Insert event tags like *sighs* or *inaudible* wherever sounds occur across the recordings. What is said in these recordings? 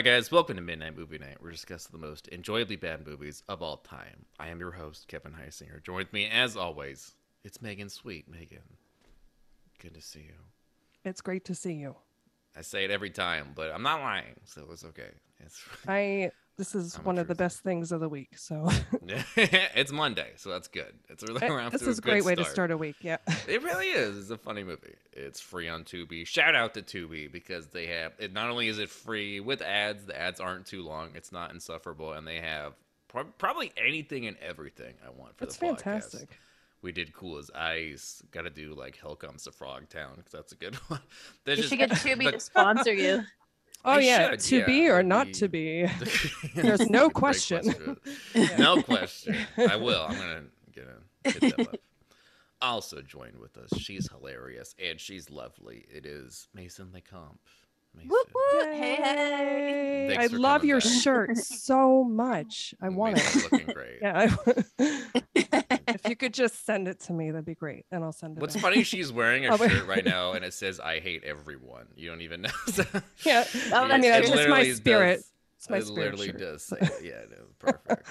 Hi, guys. Welcome to Midnight Movie Night. We're discussing the most enjoyably bad movies of all time. I am your host, Kevin Heisinger. Join with me, as always, it's Megan Sweet. Megan, good to see you. It's great to see you. I say it every time, but I'm not lying, so it's okay. It's I this is I'm one of the truther. best things of the week. So *laughs* *laughs* it's Monday, so that's good. It's really eh, we're this is a great way to start. start a week. Yeah. *laughs* It really is. It's a funny movie. It's free on Tubi. Shout out to Tubi because they have it. Not only is it free with ads, the ads aren't too long. It's not insufferable, and they have prob- probably anything and everything I want for It's the podcast. fantastic. We did cool as ice. Got to do like Hell Comes to Frog Town because that's a good one. There's You just- should get Tubi but- to sponsor you. Oh I yeah, should, to yeah, be or not be- to be. *laughs* *laughs* There's no question. *laughs* no question. I will. I'm gonna them up. Also joined with us. She's hilarious and she's lovely. It is Mason Lecomte. Mason. Whoop, whoop. Hey, hey. I love your back. shirt *laughs* so much. I want Mason's it. looking great. *laughs* Yeah. *laughs* If you could just send it to me, that'd be great, and I'll send it. What's back. funny, she's wearing a Oh, shirt right now and it says I hate everyone. You don't even know. So- Yeah. Oh, I mean, it's just my spirit. does- It's my it spirit literally shirt. does say it. Yeah, no, perfect.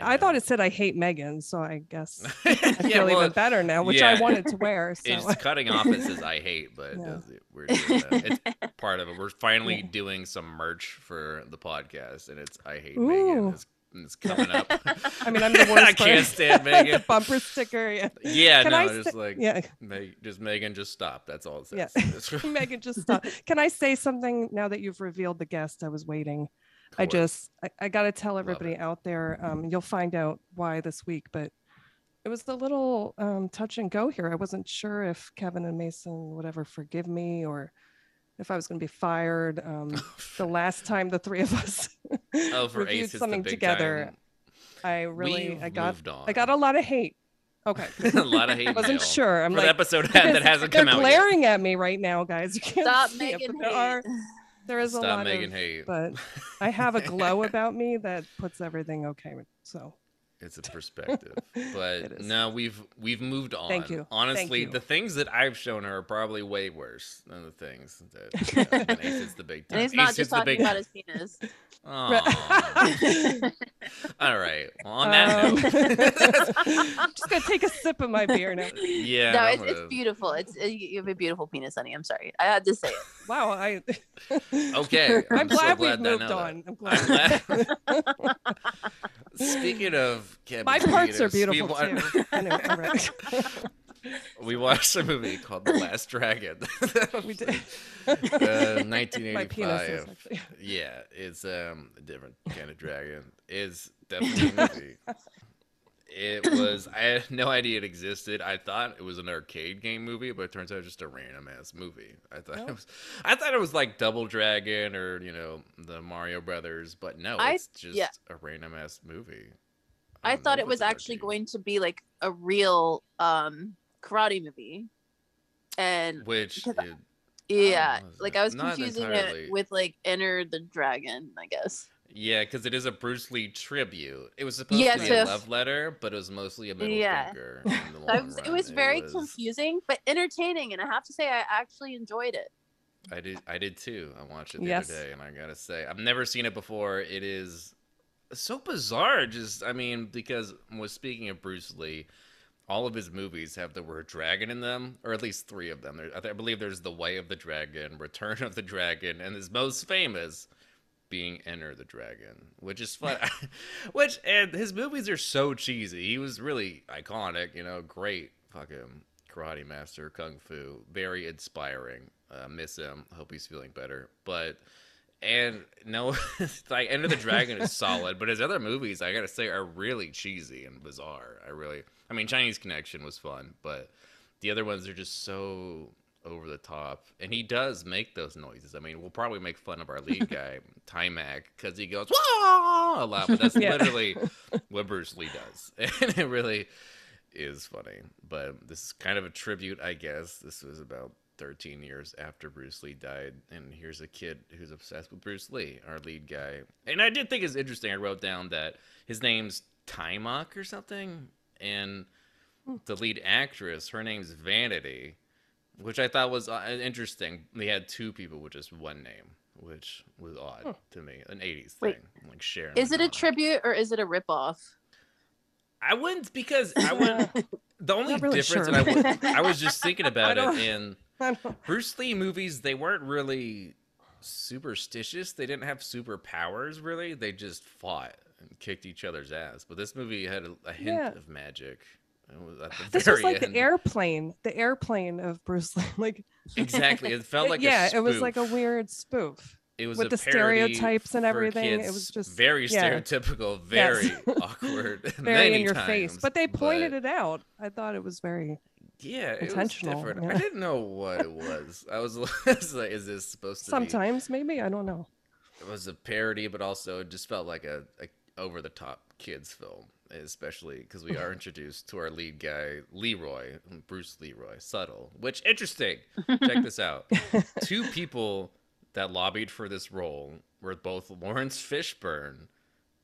I thought uh, it said I hate Megan, so I guess *laughs* *laughs* I yeah, feel well, even better now, which yeah. I wanted to wear. *laughs* So It's cutting off. It says I hate, but Yeah. it. We're. It's part of it. We're finally Yeah. doing some merch for the podcast, and it's I hate Ooh. Megan. It's, it's coming up. I mean, I'm the worst. I can't stand Megan. the Bumper sticker. Yeah. Yeah, Can no, I just say- like Yeah. Meg, just Megan, just stop. That's all it says. It's- Megan, just stop. Can I say something now that you've revealed the guest? I was waiting. I just, I, I got to tell everybody out there. Um, you'll find out why this week, but it was a little um, touch and go here. I wasn't sure if Kevin and Mason would ever forgive me or if I was going to be fired. Um, *laughs* the last time the three of us *laughs* oh, reviewed Ace, something together, time. I really, We've I got. I got a lot of hate. Okay. *laughs* a lot of hate. I wasn't mail sure. I'm for like, the episode that hasn't they're come out yet. glaring at me right now, guys. You can't Stop see it, making but there are hate. There is a Stop lot making of, hate. but I have a glow about me that puts everything okay. So It's a perspective, *laughs* but is. no, we've we've moved on. Thank you. Thank Honestly, you. the things that I've shown her are probably way worse than the things that *laughs* you know, Ace hits the big time. And he's not Ace just the talking big. about his penis. Aw. *laughs* All right. Well, on that Um, note, just gonna take a sip of my beer now. yeah. no, I'm it's, it's gonna- beautiful. It's uh, you you have a beautiful penis, honey. I'm sorry. I had to say it. Wow, I Okay, I'm, I'm so glad, glad we've I moved know that. on. I'm I'm glad. glad. Speaking of Kevin's my parts are penis, we beautiful wa- too. Anyway, all right. We watched a movie called The Last Dragon. *laughs* we did. *laughs* Uh, *laughs* 1985. is actually. Yeah, it's um a different kind of dragon. It's definitely a movie. It was I had no idea it existed. I thought it was an arcade game movie, but it turns out it's just a random ass movie. I thought Oh. it was I thought it was like Double Dragon or, you know, the Mario Brothers, but no, I- it's just yeah. a random ass movie. I don't thought it was it's actually going to be like a real um karate movie. And which because it, yeah, was like? I was Not confusing entirely. it with like Enter the Dragon, I guess. Yeah, because it is a Bruce Lee tribute. It was supposed Yeah, to be so- a love letter, but it was mostly a middle Yeah. finger. in the *laughs* was, it was very was- confusing but entertaining, and I have to say I actually enjoyed it. I did. I did too. I watched it the Yes. other day, and I gotta say, I've never seen it before. It is so bizarre. Just, I mean, because was speaking of Bruce Lee, all of his movies have the word dragon in them, or at least three of them. There, I, believe there's The Way of the Dragon, Return of the Dragon, and his most famous being Enter the Dragon, which is fun. *laughs* which and his movies are so cheesy. He was really iconic, you know, great fucking karate master, kung fu, very inspiring. Uh, miss him. Hope he's feeling better. But and no, *laughs* like Enter the Dragon is solid, but his other movies, I gotta say, are really cheesy and bizarre. I really, I mean, Chinese Connection was fun, but the other ones are just so over the top. And he does make those noises. I mean, we'll probably make fun of our lead *laughs* guy, Taimak, because he goes Wah! a lot, but that's Yeah. literally what Bruce Lee does, *laughs* and it really is funny. But this is kind of a tribute, I guess. This was about 13 years after Bruce Lee died, and here's a kid who's obsessed with Bruce Lee, our lead guy. And I did think it's interesting. I wrote down that his name's Taimak or something, and the lead actress, her name's Vanity, which I thought was uh, interesting. They had two people with just one name, which was odd Huh. to me. An '80s Wait, thing, like Sharon. Is it a tribute or is it a ripoff? I wouldn't because I wouldn't. *laughs* The only really difference, sure. and I, I was *laughs* just thinking about it don't- in I don't- *laughs* Bruce Lee movies. They weren't really superstitious. They didn't have superpowers really. They just fought and kicked each other's ass. But this movie had a, a hint Yeah. of magic. Was *laughs* This was like end. the airplane, the airplane of Bruce Lee. *laughs* Like, Exactly. It felt like yeah, a it was like a weird spoof. It was with the stereotypes and everything, it was just- very yeah. stereotypical, very Yes. awkward, Very in your face. But they pointed but- it out. I thought it was very Yeah, it intentional, was different. I didn't know what it was. I was, I *laughs* was like, "Is this supposed to be?" sometimes maybe I don't know. It was a parody, but also it just felt like a, a over the top kids film, especially because we are *laughs* introduced to our lead guy Leroy, Bruce Leroy, subtle. Which interesting. Check this out. *laughs* Two people that lobbied for this role were both Laurence Fishburne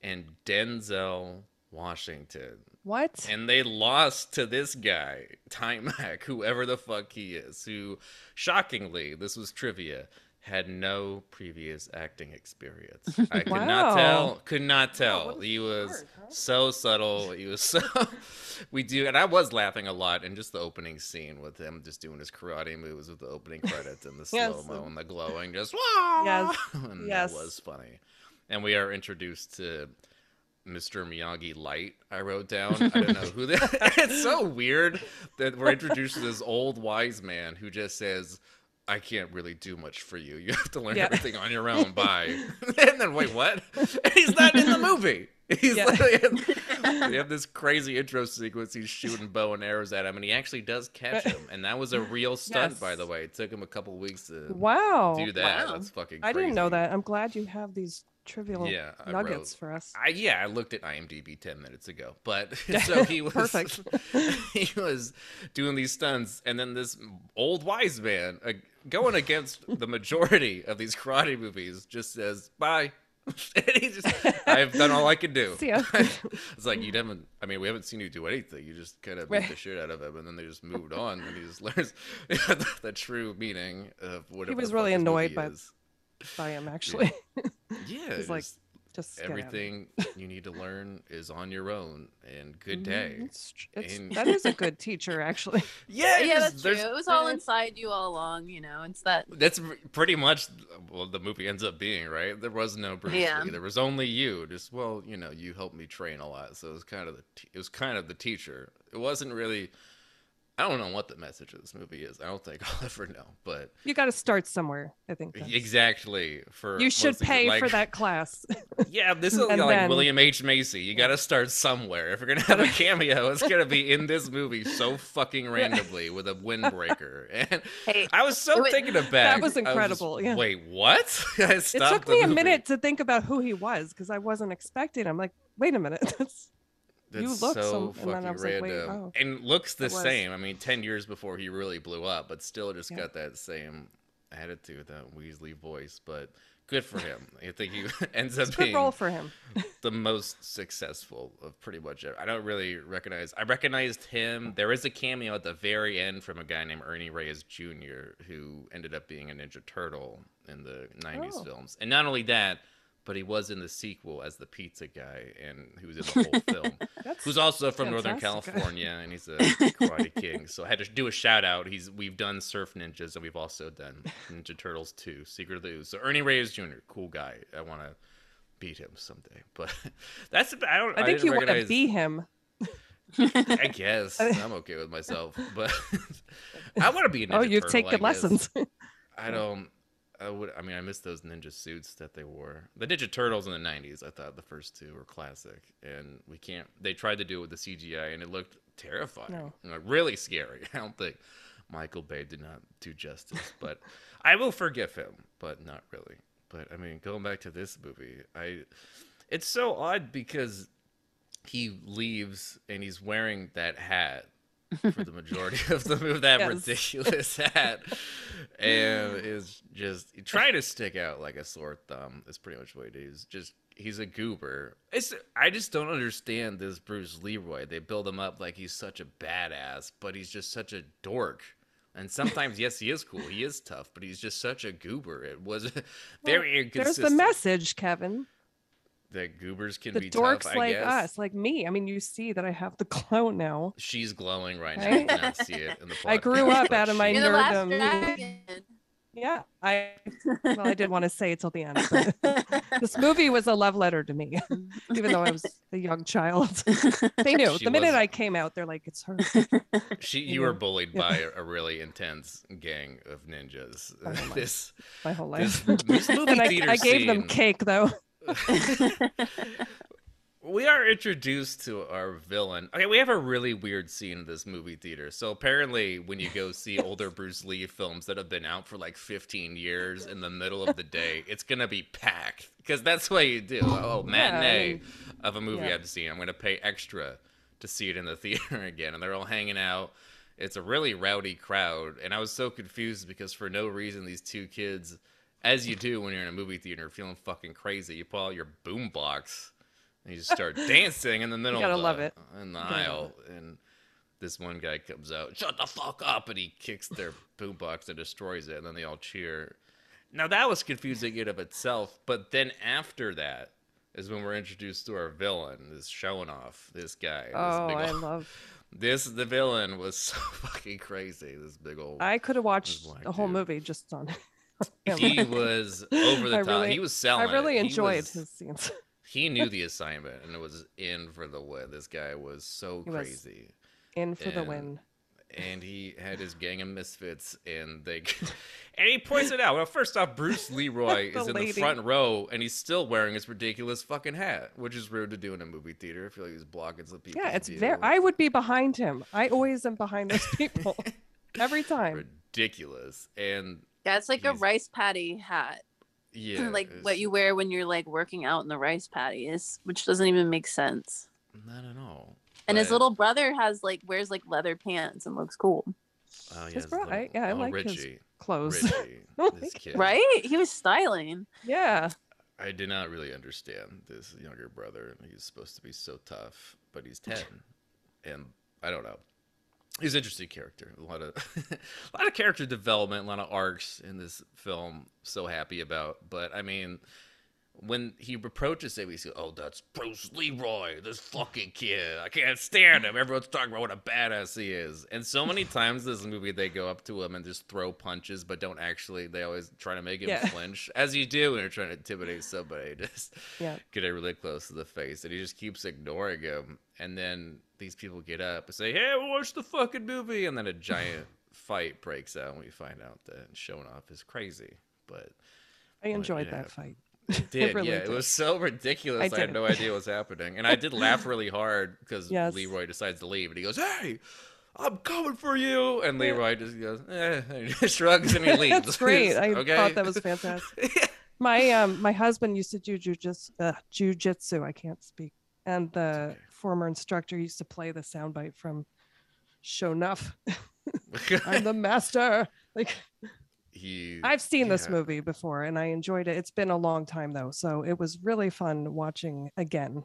and Denzel Washington. What? And they lost to this guy, Taimak, *laughs* whoever the fuck he is, who, shockingly, this was trivia, had no previous acting experience. *laughs* I could not tell. Could not tell. a He was start, huh? so subtle. He was so. *laughs* we do, and I was laughing a lot in just the opening scene with him just doing his karate moves with the opening credits and the Yes. slow mo and the glowing, just Yes. and Yes. that was funny. And we are introduced to Mr. Miyagi Light. I wrote down. I don't know who that. *laughs* it's so weird that we're introduced to this old wise man who just says. I can't really do much for you. You have to learn Yeah. everything on your own. Bye. *laughs* and then wait, what? And he's not in the movie. He's Yeah. in- *laughs* we have this crazy intro sequence. He's shooting bow and arrows at him, and he actually does catch him. And that was a real stunt, by the way. It took him a couple weeks to Wow. do that. Wow. That's fucking. I didn't know that. I'm glad you have these trivial Yeah, nuggets wrote- for us. I yeah, I looked at IMDb ten minutes ago, but *laughs* *laughs* so he was Perfect. *laughs* he was doing these stunts, and then this old wise man uh, going against the majority of these karate movies just says bye. and he just, I've done all I could do. See ya. it's like you haven't. I mean, we haven't seen you do anything. You just kind of beat Right. the shit out of him, and then they just moved on, and he just learns the, the true meaning of whatever. He was really annoyed by- is. I am actually Yeah, *laughs* He's like, just- just get out of here. everything you need to learn is on your own and good Mhm, day It's, it's, And- that is a good teacher, actually. *laughs* yeah, yeah, just- that's true. It was all inside you all along, you know. It's that that's pretty much well the movie ends up being right there was no bruce Yeah. lee there was only you just well you know you helped me train a lot so it was kind of the t- it was kind of the teacher it wasn't really i don't know what the message of this movie is i don't think i'll *laughs* ever know but You got to start somewhere. I think that's- exactly for you should most things, pay for that class. *laughs* Yeah, this is *laughs* And like then- William H. Macy. You got to start somewhere. If you're gonna have a cameo, it's gonna be in this movie so fucking randomly with a windbreaker. And hey, I was so It was- taken aback. was I just, incredible, yeah. Wait, what? I it took the me a minute to think about who he was because I wasn't expecting. I'm like, wait a minute, that's you That's look so some- fucking I was like, random. oh. and looks the same. I mean, ten years before he really blew up, but still just Yeah. got that same attitude, that Weasley voice. But good for him. *laughs* I think he *laughs* ends up it's a good being role for him. *laughs* the most successful of pretty much every, I don't really recognize. I recognized him. There is a cameo at the very end from a guy named Ernie Reyes Jr. who ended up being a Ninja Turtle in the 90s Oh. films. And not only that, but he was in the sequel as the pizza guy and who was in the whole *laughs* film. That's Who's also from Northern California and he's a *laughs* karate king. So I had to do a shout out. He's we've done Surf Ninjas and we've also done Ninja Turtles 2, Secret of the Ooze. So Ernie Reyes Jr., cool guy. I want to beat him someday. But *laughs* that's I don't I think didn't you want to be him. I guess I'm okay with myself, but I want to be a oh, Ninja oh, you've Turtle, taken lessons. I don't. I would. I mean, I miss those ninja suits that they wore. The Ninja Turtles in the '90s. I thought the first two were classic, and we can't. They tried to do it with the CGI, and it looked terrifying. No. Really scary. *laughs* I don't think Michael Bay did not do justice, but I will forgive him, but not really. But I mean, going back to this movie, I. It's so odd because he leaves and he's wearing that hat for the majority of the movie. That Yes. ridiculous *laughs* hat, and *sighs* is just trying to stick out like a sore thumb. Is pretty much what he is. Just he's a goober. It's I just don't understand this Bruce Leroy. They build him up like he's such a badass, but he's just such a dork. And sometimes, yes, he is cool. He is tough, but he's just such a goober. It was *laughs* very There's inconsistent. the message, Kevin. That goobers can The be dorks tough. I like guess. us, like me. I mean, you see that I have the *laughs* glow now. She's glowing right now. Right? You cannot see it in the *laughs* I grew up out of my she- You're the nerdum. Yeah, I well, I didn't *laughs* want to say it till the end. This movie was a love letter to me, even though I was a young child. They knew She the minute was- I came out, they're like, "It's her." She, you you were know. bullied Yeah. by a really intense gang of ninjas. Oh my. this, My whole life. this movie and I, I gave them cake though. *laughs* we are introduced to our villain. Okay, we have a really weird scene in this movie theater. So apparently, when you go see *laughs* older Bruce Lee films that have been out for like 15 years in the middle of the day, it's gonna be packed because that's what you do. Oh, oh Yeah, I matinee mean, of a movie yeah. I've seen. I'm gonna pay extra to see it in the *laughs* theater again, and they're all hanging out. It's a really rowdy crowd, and I was so confused because for no reason these two kids, as you do when you're in a movie theater, feeling fucking crazy, you pull out your boombox and you just start *laughs* dancing in the middle gotta of the, love it. in the aisle, and this one guy comes out, shut the fuck up, and he kicks their boombox and destroys it, and then they all cheer. Now that was confusing in of itself, but then after that is when we're introduced to our villain, this Sho'nuff, this guy. This Oh, big I ol- love. *laughs* this the villain was *laughs* so fucking crazy. This big old. I could have watched a whole dude. movie just on. *laughs* he was *laughs* over the I top. really- he was selling. I really it. Enjoyed was- his scenes. *laughs* He knew the assignment and it was in for the win. This guy was so He was. crazy. In for the win. and he had his gang of misfits, and they and he points it out. Well, first off, Bruce Leroy is in lady. the front row, and he's still wearing his ridiculous fucking hat, which is rude to do in a movie theater. I feel like he's blocking some people. Yeah, it's very. I would be behind him. I always am behind those people every time. ridiculous, and Yeah, it's like a rice patty hat. *clears throat* yeah, like it's what you wear when you're like working out in the rice patty is which doesn't even make sense. not at all. And his little brother has like wears like leather pants and looks cool. oh, yeah, His his bro- little- I- yeah, I oh, like his Richie. Clothes. Richie, *laughs* this kid. Right? He was styling. yeah. I did not really understand this younger brother. He's supposed to be so tough, but he's ten, and I don't know. He's an interesting character. A lot of, *laughs* a lot of character development, a lot of arcs in this film. So happy about, but I mean, when he approaches him, he's like, "Oh, that's Bruce Leroy, this fucking kid. I can't stand him. Everyone's talking about what a badass he is." And so many *laughs* times in this movie, they go up to him and just throw punches, but don't actually. They always try to make him Yeah. flinch, as you do when you're trying to intimidate somebody. *laughs* Just Yeah. get it really close to the face, and he just keeps ignoring him. And then these people get up and say, "Hey, watch the fucking movie," and then a giant fight breaks out, and we find out that Sho'nuff is crazy, but. I enjoyed yeah. that fight. It *laughs* did, really yeah. It was so ridiculous. I I, had no *laughs* idea what was happening, and I did laugh really hard because Yes. Leroy decides to leave, and he goes, "Hey, I'm coming for you," and Yeah. Leroy just goes, "Eh," and shrugs and he *laughs* leaves. That's great. I okay. thought that was fantastic. My um my husband used to do jujitsu. Uh, jujitsu. I can't speak. And the. Former instructor used to play the soundbite from Sho'nuff. *laughs* I'm the master. Like he, I've seen this movie before and I enjoyed it. It's been a long time though, so it was really fun watching again.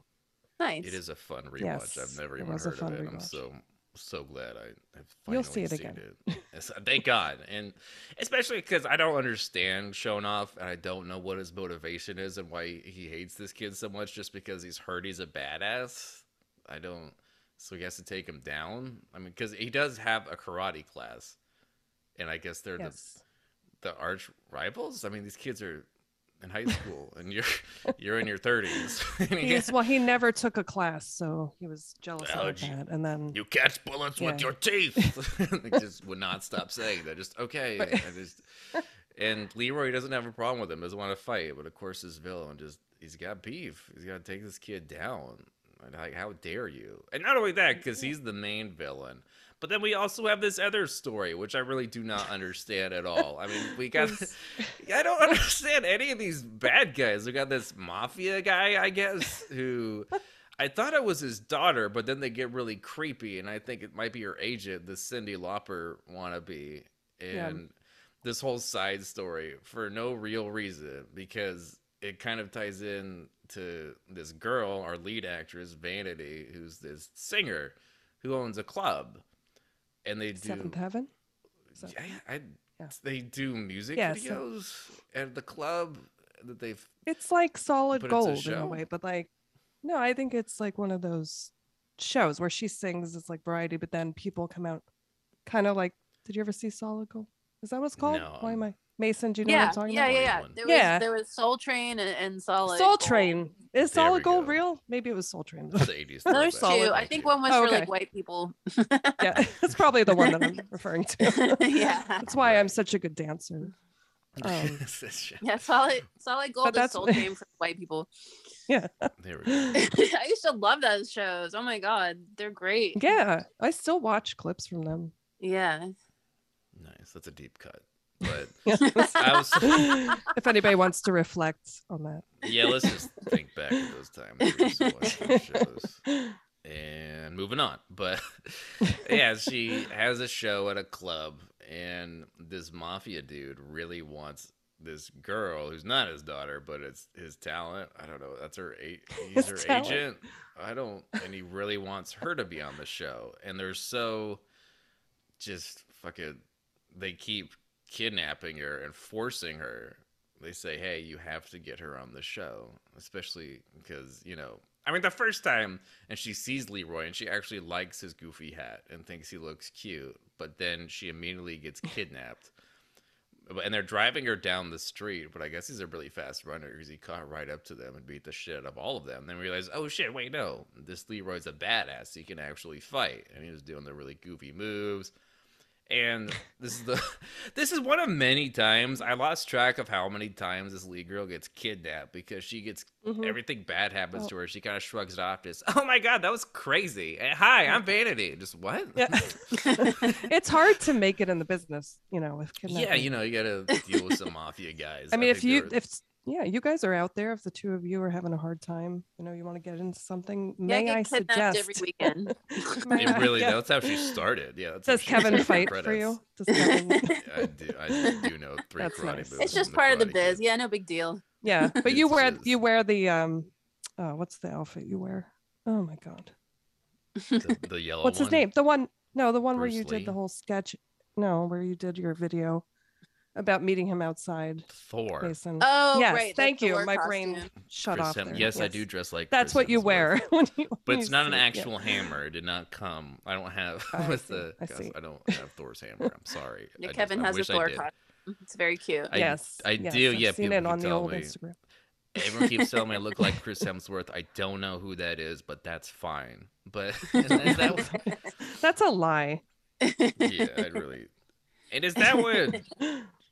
Nice. It is a fun rewatch. Yes, I've never it even was a heard of fun it. I'm so so glad I have finally You'll see it seen again. it. Uh, thank God, and especially because I don't understand Sho'nuff, and I don't know what his motivation is and why he hates this kid so much. Just because he's heard he's a badass, I don't. So he has to take him down. I mean, because he does have a karate class, and I guess they're Yes. the the arch rivals. I mean, these kids are in high *laughs* school, and you're you're in your thirties. *laughs* He's, well, he never took a class, so he was jealous of that. And then You catch bullets with your teeth. *laughs* they just would not stop saying that. Just okay. Right. I just, and Leroy doesn't have a problem with him. Doesn't want to fight, but of course his villain just he's got beef. He's got to take this kid down. And, Like, how dare you? And not only that, because he's the main villain. But then we also have this other story, which I really do not understand at all. I mean, we got. *laughs* *laughs* I don't understand any of these bad guys. We got this mafia guy, I guess, who I thought it was his daughter, but then they get really creepy, and I think it might be her agent, the Cyndi Lauper wannabe, Yeah. and this whole side story for no real reason because it kind of ties in to this girl, our lead actress, Vanity, who's this singer who owns a club. And they do Seventh Heaven. So yeah, I, Yeah. they do music Yeah, so- videos at the club that they've. it's like solid it's a gold in a way, but like no, I think it's like one of those shows where she sings. It's like variety, but then people come out, kind of like. Did you ever see Solid Gold? Is that what it's called? Why am I Mason? Do you know what yeah, I'm talking yeah, about? yeah, yeah. 21. There Yeah. was there was Soul Train and, and Solid. Soul Gold. Train. Is There we Solid Gold go. real? Maybe it was Soul Train. The 80s. No, there's throwback. two. I think one was Oh, for like white people. yeah, *laughs* that's probably the one that I'm *laughs* referring to. *laughs* yeah. That's why I'm such a good dancer. Um, Yeah, solid solid gold is that's- soul train for white people. Yeah, there we go. I used to love those shows. Oh my god, they're great. yeah, I still watch clips from them. Yeah. Nice. That's a deep cut. But *laughs* I was. *laughs* if anybody wants to reflect on that. Yeah, let's just think back to those times. we used to watch those shows. And moving on. But *laughs* yeah, she has a show at a club, and this mafia dude really wants this girl who's not his daughter, but it's his talent. I don't know. That's her. A- he's His her talent. agent. I don't. And he really wants her to be on the show. And they're so just fucking. They keep kidnapping her and forcing her. They say, "Hey, you have to get her on the show," especially because you know. I mean, the first time, and she sees Leroy, and she actually likes his goofy hat and thinks he looks cute. But then she immediately gets *laughs* kidnapped, and they're driving her down the street. But I guess he's a really fast runner because he caught right up to them and beat the shit out of all of them. Then realize, oh shit, wait, no, this Leroy's a badass. He can actually fight, and he was doing the really goofy moves and this is the *laughs* this is one of many times I lost track of how many times this lead girl gets kidnapped because she gets Mhm. everything bad happens Oh. to her. She kind of shrugs it off, just oh my god, that was crazy. Eh, Hi, I'm Vanity. Just what? Yeah. *laughs* it's hard to make it in the business, you know, with kidnapping. yeah, you know, you gotta deal with some mafia guys. I mean, if you, they're- if yeah, you guys are out there. If the two of you are having a hard time, you know, you want to get into something. Yeah, *laughs* *laughs* may I I get kidnapped suggest? every weekend. May it I- really yeah. that's how she started. Yeah. That's how Does *laughs* Kevin fight her for you? Does Kevin? I do. I do know three That's karate nice. moves. it's just part of the biz. Kid. Yeah, no big deal. Yeah, but you wear you wear the um, oh, what's the outfit you wear? Oh my god, The, the yellow. what's his name? The one, no, the one where Bruce you did the whole sketch. No, where you did your video about meeting him outside. Thor. Mason. Oh, yes, right. thank that's you. war My brain shut Chris off Hem- there. yes, I do dress like. That's Chris what you Hemsworth. wear. *laughs* when you, But it's you not an see- yeah. actual hammer. It did not come. I don't have I *laughs* with see, the. I gosh, see. I don't have Thor's hammer. I'm sorry. Yeah, I just- Kevin has a Thor did. costume. It's very cute. I- yes, I yes, do, I've yeah, seen people it on the telling old me. Instagram. Everyone keeps telling me I look like Chris *laughs* Hemsworth. I don't know who that is, but that's fine. But is that That's a lie. yeah, I really. And is that when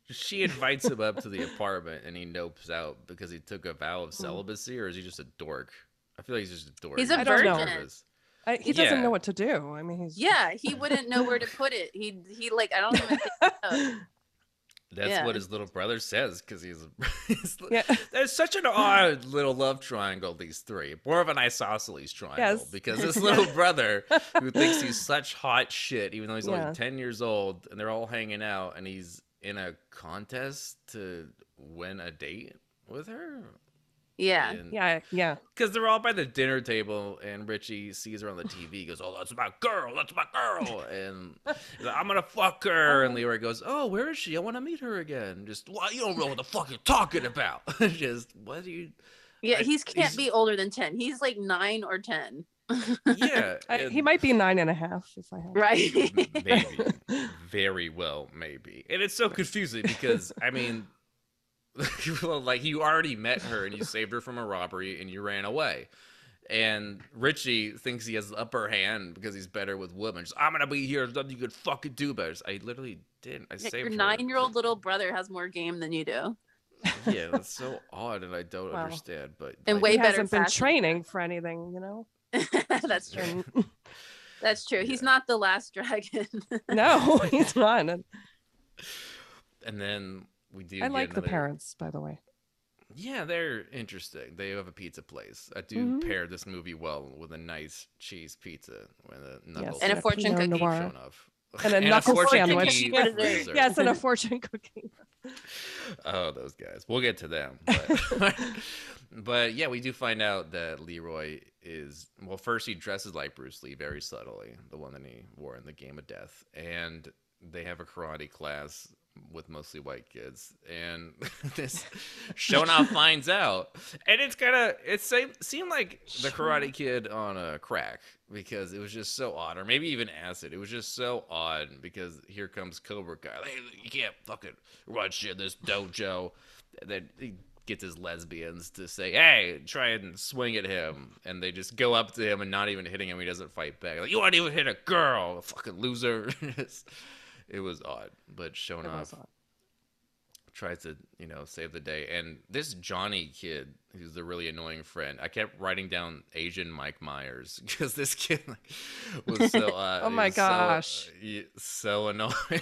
she invites him up to the apartment and he nopes out because he took a vow of hmm. celibacy, or is he just a dork? I feel like he's just a dork. He's a don't virgin. I, he doesn't Yeah. know what to do. I mean, he's Yeah, he wouldn't know where to put it. He he like I don't even think he. *laughs* That's Yeah. what his little brother says because he's. *laughs* he's Yeah. *laughs* There's such an odd little love triangle. These three, more of an isosceles triangle, Yes. because this little brother who thinks he's such hot shit, even though he's Yeah. only ten years old, and they're all hanging out, and he's in a contest to win a date with her. Yeah. yeah, yeah. Because they're all by the dinner table, and Richie sees her on the TV. Goes, "Oh, that's my girl. That's my girl." *laughs* And like, I'm gonna fuck her. And Leroy goes, "Oh, where is she? I want to meet her again." Just, well, you don't know what the fuck you're talking about. *laughs* Just, what do you? Yeah, I- he's can't he's- be older than 10. He's like 9 or 10. Yeah, *laughs* I, he might be nine and a half if I have. Right. maybe, *laughs* very well, maybe. And it's so confusing because I mean, *laughs* well, like you already met her and you saved her from a robbery and you ran away. And Richie thinks he has the upper hand because he's better with women. Just, I'm gonna be here. There's nothing you could fucking do about it. I literally didn't. I Yeah, saved Your nine year old little brother has more game than you do. Yeah, that's so odd, and I don't Wow. understand. But And like, way he better hasn't been training for anything, you know. *laughs* That's true. *laughs* That's true. He's not the last dragon. *laughs* no, he's not. And and then we do. I get like the parents, by the way. Yeah, they're interesting. They have a pizza place. I do Mhm. pair this movie well with a nice cheese pizza with a knuckle And a a fortune cookie. Noir. shown off. *laughs* And a knuckle fortune sandwich. cookie Yes. Yes, and a fortune cookie. Oh, those guys. We'll get to them. But, *laughs* but yeah, we do find out that Leroy is well. First, he dresses like Bruce Lee very subtly, the one that he wore in the Game of Death, and they have a karate class with mostly white kids, and *laughs* this Sho'nuff *laughs* finds out, and it's kind of it seemed seemed like the Karate Kid on a crack because it was just so odd, or maybe even acid. It was just so odd because here comes Cobra Kai. Like, you can't fucking run shit this dojo. And then he gets his lesbians to say, "Hey, try and swing at him," and they just go up to him and not even hitting him. He doesn't fight back. Like you want to even hit a girl, a fucking loser. *laughs* it was odd, but Sho'nuff tries to you know save the day and this johnny kid who's the really annoying friend i kept writing down asian mike myers *laughs* because this kid like, was so uh, *laughs* Oh my was so, gosh. uh, so annoying *laughs*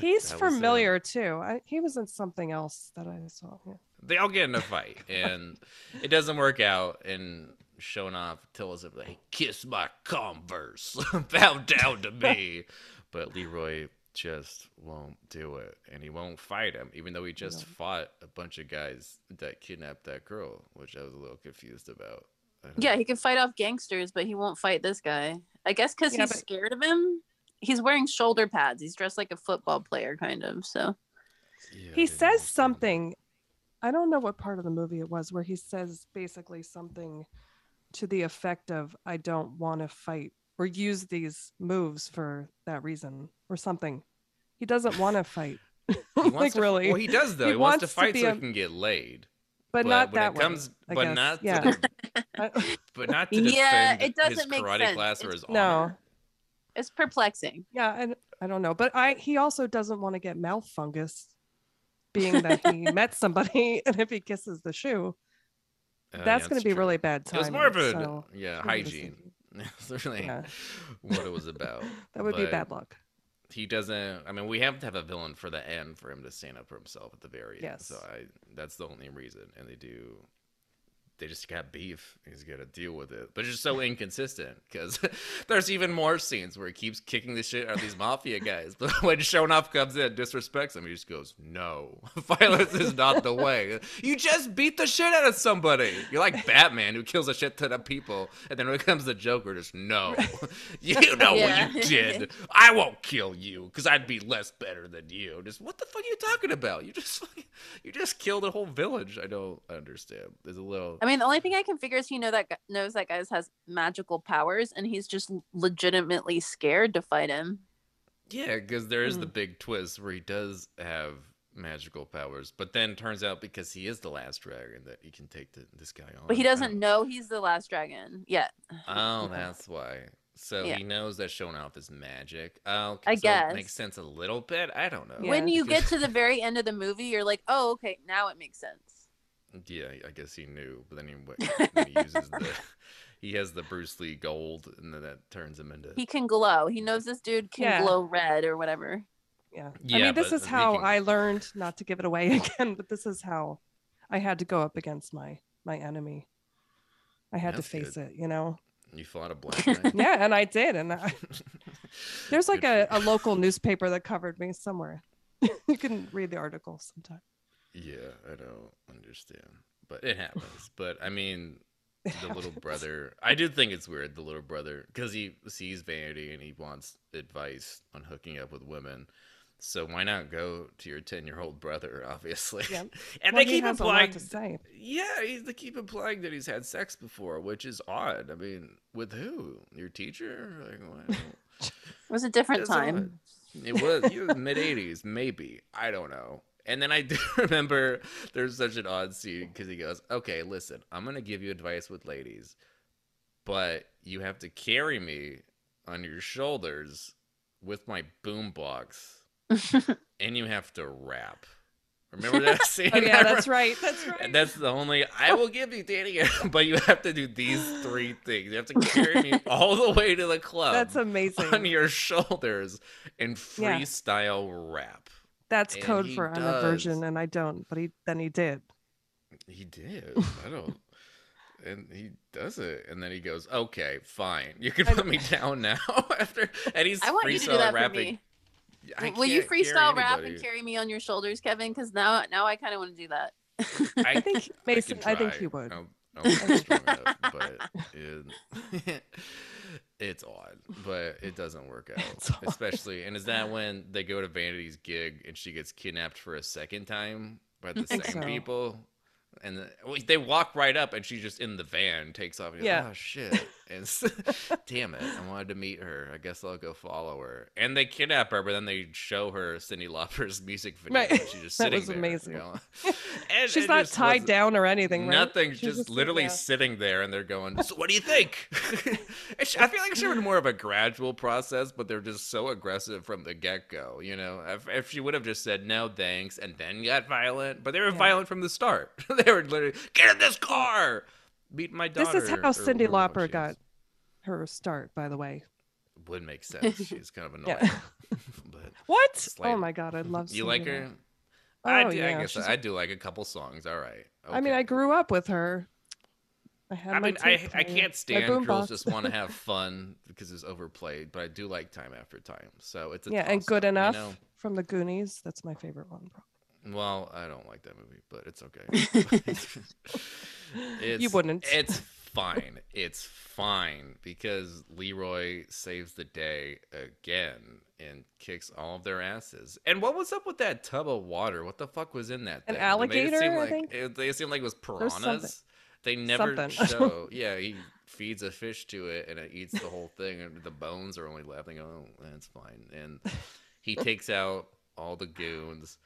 He's That was, uh, familiar too. I, he was in something else that I saw. Yeah. they all get in a fight and it doesn't work out and Sho'nuff tells him like kiss my converse bow down to me but leroy just won't do it and he won't fight him even though he just No. fought a bunch of guys that kidnapped that girl which i was a little confused about I don't- Yeah, he can fight off gangsters, but he won't fight this guy. I guess because Yeah, he's but- scared of him. He's wearing shoulder pads. He's dressed like a football player, kind of. So Yeah, he says something. I don't know what part of the movie it was where he says basically something to the effect of "I don't want to fight" or use these moves for that reason or something. He doesn't want to fight. *laughs* *laughs* Like to, really, well he does though He he, wants, to wants to fight be so a- he can get laid but, not when that it comes I but not yeah. to, *laughs* but not to Yeah, defend it doesn't his make karate sense. class or It's- his No. honor. it's perplexing. yeah, and I don't know, but I he also doesn't want to get mouth fungus, being that he met somebody, and if he kisses the shoe, Uh, yeah, that's going to be true. really bad It was more of a so yeah hygiene. *laughs* really Yeah. what it was about. *laughs* that would be But bad luck. He doesn't. I mean, we have to have a villain for the end for him to stand up for himself at the very end. Yes. So I that's the only reason. And they do. They just got beef. He's got to deal with it, but it's just so inconsistent because *laughs* there's even more scenes where he keeps kicking the shit out of these mafia guys. *laughs* But when Sho'nuff comes in, disrespects him, he just goes, "No, *laughs* violence is not the way. You just beat the shit out of somebody. You're like Batman who kills a shit ton of people, and then when it comes to Joker, just no. you know Yeah. what you did. I won't kill you because I'd be less better than you. Just what the fuck are you talking about? You just you just killed a whole village. I don't understand. There's a little. I mean, the only thing I can figure is he know that knows that guy has magical powers, and he's just legitimately scared to fight him. Yeah, because there is the Mm. big twist where he does have magical powers, but then turns out because he is the last dragon that he can take the, this guy on. But he doesn't know he's the last dragon yet. Oh, *laughs* that's why. So Yeah. he knows that Sho'nuff is magic. Oh, I so it guess. makes sense a little bit. I don't know. Yeah. When you get to the very end of the movie, you're like, oh, okay, now it makes sense. Yeah, I guess he knew, but then he, *laughs* then he uses the. He has the Bruce Lee gold, and then that turns him into. He can glow. He knows this dude can Yeah. glow red or whatever. Yeah. I Yeah, mean, this is how can- I learned not to give it away *laughs* again, but this is how I had to go up against my my enemy. I had That's to face good. it, you know. You fought a black knight. *laughs* Yeah, and I did, and I, there's like a, a local newspaper that covered me somewhere. you can read the article sometime. Yeah, I don't understand, but it happens. But I mean, the *laughs* little brother. I do think it's weird. The little brother, because he sees vanity and he wants advice on hooking up with women. So why not go to your ten-year-old brother? *laughs* Obviously, Yeah. and Well, they he keep has a lot implying. to say. Yeah, he- they keep implying that he's had sex before, which is odd. I mean, with who? Your teacher? Like, what? *laughs* It was a different That's time. odd. It was, it was mid '80s, maybe. I don't know. And then I *laughs* do remember there's such an odd scene because he goes, "Okay, listen, I'm gonna give you advice with ladies, but you have to carry me on your shoulders with my boombox, *laughs* and you have to rap." Remember that *laughs* oh, scene? Oh yeah, that's right. That's right. and that's the only I will give you, Danny, but you have to do these three things. You have to carry me all the way to the club That's amazing. on your shoulders and Yeah. freestyle rap. That's and code he for I'm a virgin, and I don't. But he then he did. He did. I don't. *laughs* And he does it, and then he goes, "Okay, fine, you can put me down now." *laughs* After and he's I want you to do freestyle that rapping. for me. I Will you freestyle rap and carry me on your shoulders, Kevin? Because now, now I kind of want to do that. I, I think I Mason. can I, think he would. I'm, I'm not strong enough, but it, *laughs* It's odd, but it doesn't work *laughs* out. Especially, and is that when they go to Vanity's gig and she gets kidnapped for a second time by the same so. people? And the, they walk right up, and she's just in the van, takes off. And Yeah. yeah. Oh shit! And *laughs* damn it, I wanted to meet her. I guess I'll go follow her. And they kidnap her, but then they show her Cyndi Lauper's music video. Right. and She's just *laughs* That sitting was there, amazing. you *laughs* know? And She's not tied down or anything, right? Nothing, She's just, like, literally yeah. sitting there, and they're going. So, what do you think? I feel like it should have been more of a gradual process, but they're just so aggressive from the get go. You know, if, if she would have just said no thanks and then got violent, but they were Yeah. violent from the start. they were literally get in this car, beat my This is how Cyndi whoever the fuck Lauper got her start, by the way. Would make sense. *laughs* She's kind of annoying, Yeah. *laughs* but What? Slight- Oh my god, I love. you like her? Lauper. I, Oh, do, I yeah, guess she's- I do like a couple songs. All right. I mean, I grew up with her. I had I mean, I, I can't stand girls boombox. just want to have *laughs* fun because it's overplayed, but I do like Time After Time. So it's a yeah, and good enough You know? from the Goonies. That's my favorite one. probably. Well, I don't like that movie, but it's okay. *laughs* it's, wouldn't. It's fine. It's fine because Leroy saves the day again and kicks all of their asses. And what was up with that tub of water? What the fuck was in that? An thing? It seem alligator, I like, think? It, they seemed like it was piranhas. They never show. *laughs* yeah, he feeds a fish to it and it eats the whole thing, and the bones are only left. They go, oh, that's fine. And he *laughs* takes out all the goons.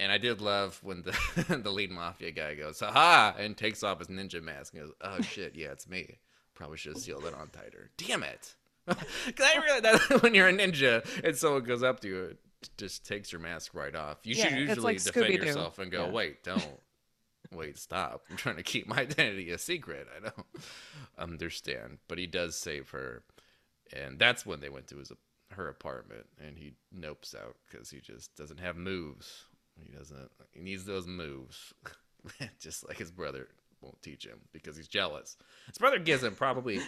And I did love when the *laughs* the lead mafia guy goes, "Ha!" and takes off his ninja mask and goes, "Oh shit, yeah, it's me. Probably should have sealed it on tighter. Damn it!" *laughs* Because I realize that *laughs* when you're a ninja and someone goes up to you, it just takes your mask right off. You should Yeah, it's usually like defend Scooby-Doo. yourself and go, Yeah. "Wait, don't." Wait, stop. I'm trying to keep my identity a secret. I don't understand. But he does save her. And that's when they went to his her apartment and he nopes out because he just doesn't have moves. He doesn't he needs those moves. *laughs* just like his brother won't teach him because he's jealous. His brother gives him probably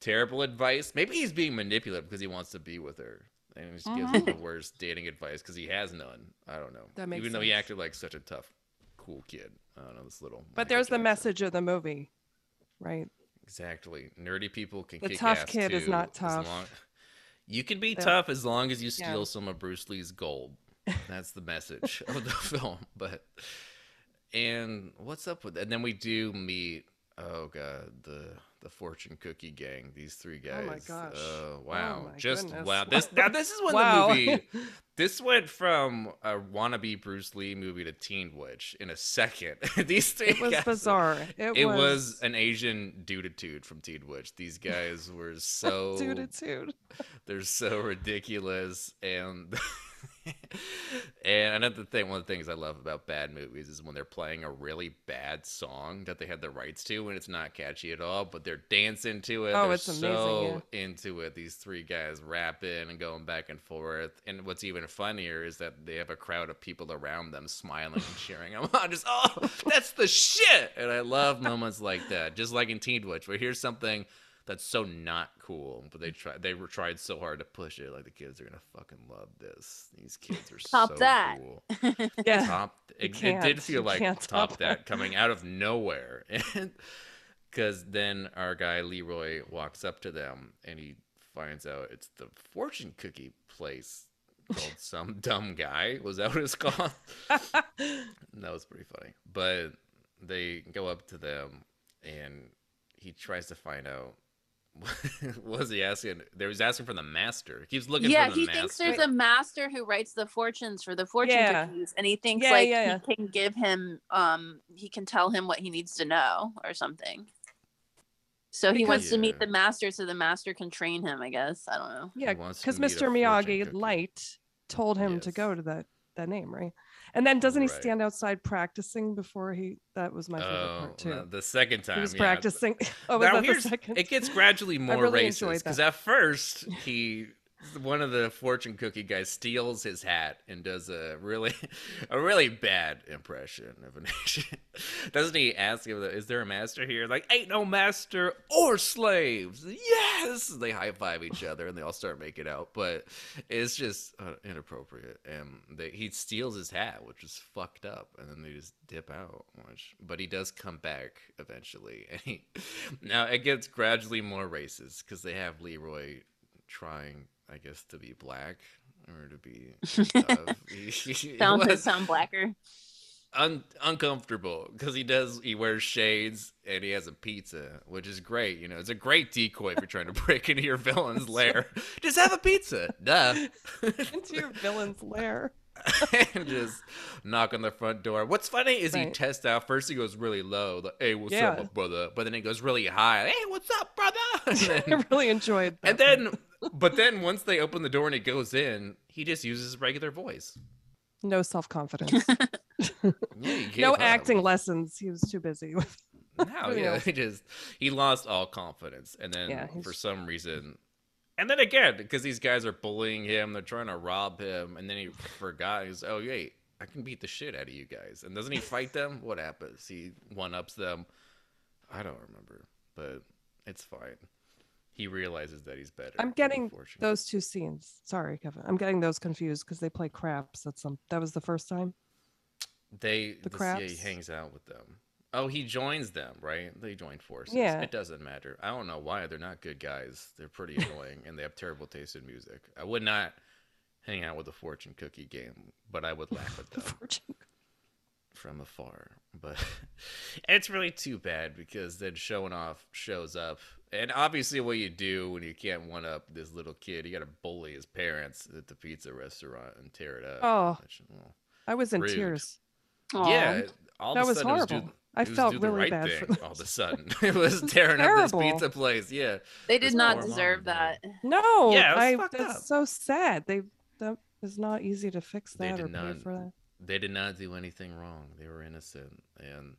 terrible advice. Maybe he's being manipulative because he wants to be with her. And he just gives him the mm-hmm. worst dating advice because he has none. I don't know. That makes Even though he acted like such a tough, cool kid. I don't know, this little. But there's the message of the movie, right? Exactly. Nerdy people can The kick tough ass kid is too, not as tough. long- *laughs* You can be Yeah. tough as long as you Yeah. steal some of Bruce Lee's gold. That's the message of the *laughs* film. But and what's up with and then we do meet oh god, the the fortune cookie gang, these three guys. Oh my gosh. Uh, oh wow. my Just goodness. wow. This now this is when Wow. the movie *laughs* this went from a wannabe Bruce Lee movie to Teen Witch in a second. *laughs* these three It was guys bizarre. It, it was, was, an Asian duditude from Teen Witch. These guys were so Dude, they're so ridiculous and *laughs* and another thing one of the things I love about bad movies is when they're playing a really bad song that they had the rights to and it's not catchy at all, but they're dancing to it. Oh, they're it's amazing, so into it. These three guys rapping and going back and forth. And what's even funnier is that they have a crowd of people around them smiling and cheering them *laughs* on. Just oh, that's the shit. And I love moments like that. Just like in Teen Witch, where here's something that's so not cool, but they try they were tried so hard to push it. Like the kids are gonna fucking love this. These kids are Top so that. cool. *laughs* yeah. Top it, it did feel like can't top top that coming out of nowhere. *laughs* And because then our guy Leroy walks up to them and he finds out it's the fortune cookie place called *laughs* some dumb guy. Was that what it's called? that was pretty funny. But they go up to them and he tries to find out *laughs* what was he asking? There was asking for the master. He keeps looking yeah, for the he master. thinks there's a master who writes the fortunes for the fortune Yeah. cookies, and he thinks Yeah, like yeah, he can give him, um, he can tell him what he needs to know or something. So he wants to meet the master, so the master can train him. I guess I don't know. Yeah, because Mr. Miyagi. Light told him to go to that that name, right? And then doesn't he stand outside practicing before he? That was my favorite Oh, part too. no, the second time he was yeah. practicing. *laughs* Oh, was Now, that the second? It gets gradually *laughs* more really racist because at first he *laughs* *laughs* one of the fortune cookie guys steals his hat and does a really *laughs* a really bad impression of an *laughs* Asian. Doesn't he ask him, "Is there a master here?" Like, ain't no master or slaves. Yes, they high five each other and they all start making out. But it's just uh, inappropriate, and they, he steals his hat, which is fucked up, and then they just dip out. Which, but he does come back eventually, and he now it gets gradually more racist because they have Leroy trying, I guess, to be black or to be *laughs* *laughs* sound sound blacker. un- uncomfortable because he does he wears shades and he has a pizza, which is great. You know, it's a great decoy if you're trying to *laughs* break into your villain's lair. Just have a pizza, duh. Into your villain's lair. and just knock on the front door. What's funny is he tests out. First, he goes really low, like, "Hey, what's Yeah. up, brother?" But then he goes really high, "Hey, what's up, brother?" Then, I really enjoyed that. and then, but then once they open the door and he goes in, he just uses his regular voice. no self confidence. *laughs* Yeah, no up. acting lessons. He was too busy with. No, *laughs* yeah, he just he lost all confidence, and then Yeah, for some reason, and then again because these guys are bullying him, they're trying to rob him, and then he forgot. He's oh wait, I can beat the shit out of you guys, and doesn't he fight them? What happens? He one ups them. I don't remember, but it's fine. He realizes that he's better. I'm getting those two scenes. Sorry, Kevin. I'm getting those confused because they play craps. That's some. That was the first time. They the craps. yeah, he hangs out with them. Oh, he joins them, right? They join forces. Yeah. It doesn't matter. I don't know why they're not good guys. They're pretty *laughs* annoying and they have terrible taste in music. I would not hang out with a fortune cookie game, but I would laugh at *laughs* The them fortune. from afar. But *laughs* it's really too bad because then Sho'nuff shows up. And obviously what you do when you can't one up this little kid, you gotta bully his parents at the pizza restaurant and tear it up. Oh. Which, well, I was in Rude. tears. yeah, all That of a was sudden it was do- horrible. I it was felt do the really right bad thing them. all of a sudden. *laughs* *laughs* It was tearing up this pizza place. Yeah. they did not deserve mom, that. No, Yeah, it was I. fucked That's up. so sad. They. That is not easy to fix They that did or pay not- for that. They did not do anything wrong. They were innocent. And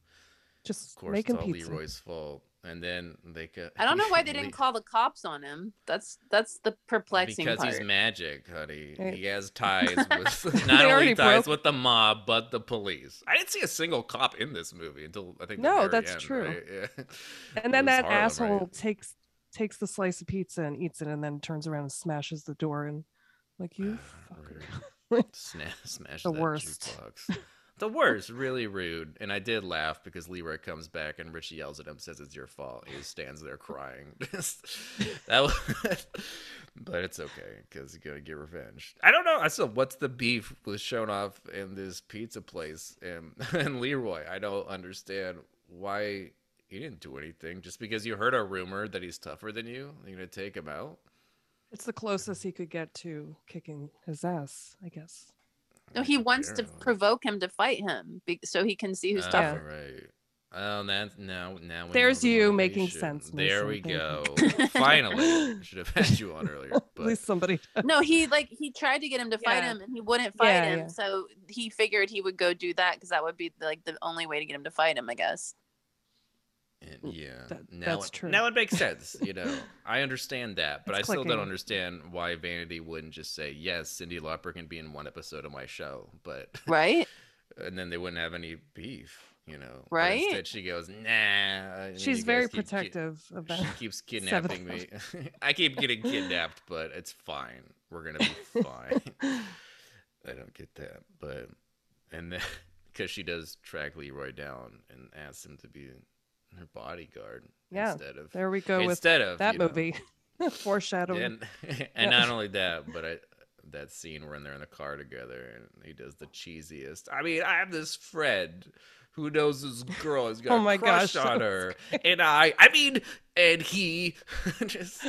Just of course making it's all pizza. Leroy's fault. And then they could I don't know why they *laughs* didn't call the cops on him. That's that's the perplexing because part. he's magic, honey. Right. He has *laughs* ties with *laughs* not only ties broke- with the mob, but the police. I didn't see a single cop in this movie until I think the No, very that's end, true. right? Yeah. And then was that Harlem, right? asshole takes takes the slice of pizza and eats it, and then turns around and smashes the door and like you ah, fucker. Rude. Sna- smash The worst. The worst, really rude. And I did laugh because Leroy comes back and Richie yells at him, says it's your fault. He stands there crying. *laughs* That was, *laughs* but it's okay because he's gonna get revenge. I don't know. I still, what's the beef with Sho'nuff in this pizza place and *laughs* and Leroy? I don't understand why he didn't do anything. Just because you heard a rumor that he's tougher than you, you're gonna take him out. It's the closest he could get to kicking his ass, I guess. No, he wants to provoke him to fight him be- so he can see who's Oh, tougher. right. Oh, that's now now. we There's know the you making motivation. sense, There we Thank go. you. *laughs* Finally, should have had you on earlier. *laughs* At least somebody. *laughs* No, he like he tried to get him to fight Yeah. him and he wouldn't fight Yeah, him. yeah. So he figured he would go do that because that would be like the only way to get him to fight him, I guess. And yeah, That- now that's it, true. Now it makes sense. You know, *laughs* I understand that, but It's I still don't understand why Vanity wouldn't just say yes. Cyndi Lauper can be in one episode of my show, but Right? *laughs* and then they wouldn't have any beef. You know, But Right? Instead, she goes, "Nah." She's very keep ki- protective of that. She keeps *laughs* kidnapping me. I keep getting kidnapped, but it's fine. We're gonna be fine. I don't get that, but and then because she does track Leroy down and asks him to be her bodyguard Yeah, instead of There we go with instead of that movie. *laughs* Foreshadowing. and *laughs* and Yeah. not only that, but I that scene when they're in the car together and he does the cheesiest. I mean, I have this friend who knows this girl has got Oh a my crush gosh, on her, *laughs* and I, I mean, and he *laughs* just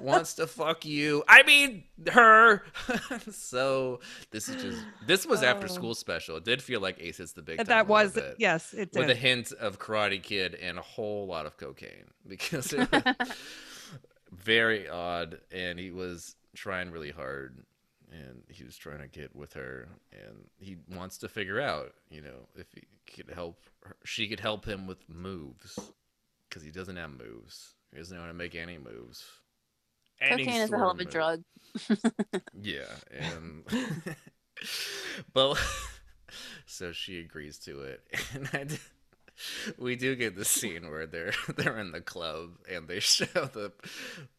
wants to fuck you. I mean, her. *laughs* so this is just this was after Oh. school special. It did feel like Ace hits the big. Time that was bit yes, it with a did. hint of Karate Kid and a whole lot of cocaine because it was very odd, and he was trying really hard, and he was trying to get with her, and he wants to figure out, you know, if he could help, her, she could help him with moves, because he doesn't have moves. He doesn't know how to make any moves. any Cocaine is a hell of a sort drug. *laughs* Yeah, and *laughs* but *laughs* so she agrees to it, and I d- we do get the scene where they're they're in the club and they show the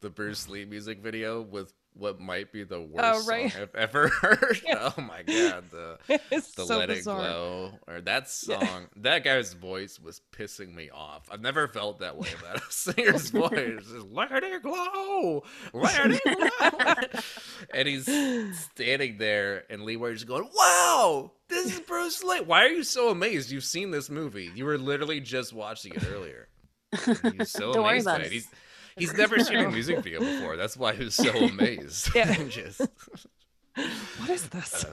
the Bruce Lee music video with what might be the oh, worst oh, right. song I've ever *laughs* heard. Yeah. Oh my god, the *laughs* the so Let bizarre. It Glow or that Yeah. song. That guy's voice was pissing me off. I've never felt that way about a *laughs* singer's voice. Just, Let it glow, let it glow, and he's standing there, and Leroy's just going, "Wow, this is Bruce Lee." Why are you so amazed? You've seen this movie. You were literally just watching it earlier. He's so Don't worry amazed by about it. He's never seen a music video before. That's why he was so *laughs* amazed. Yeah. *laughs* just What is this?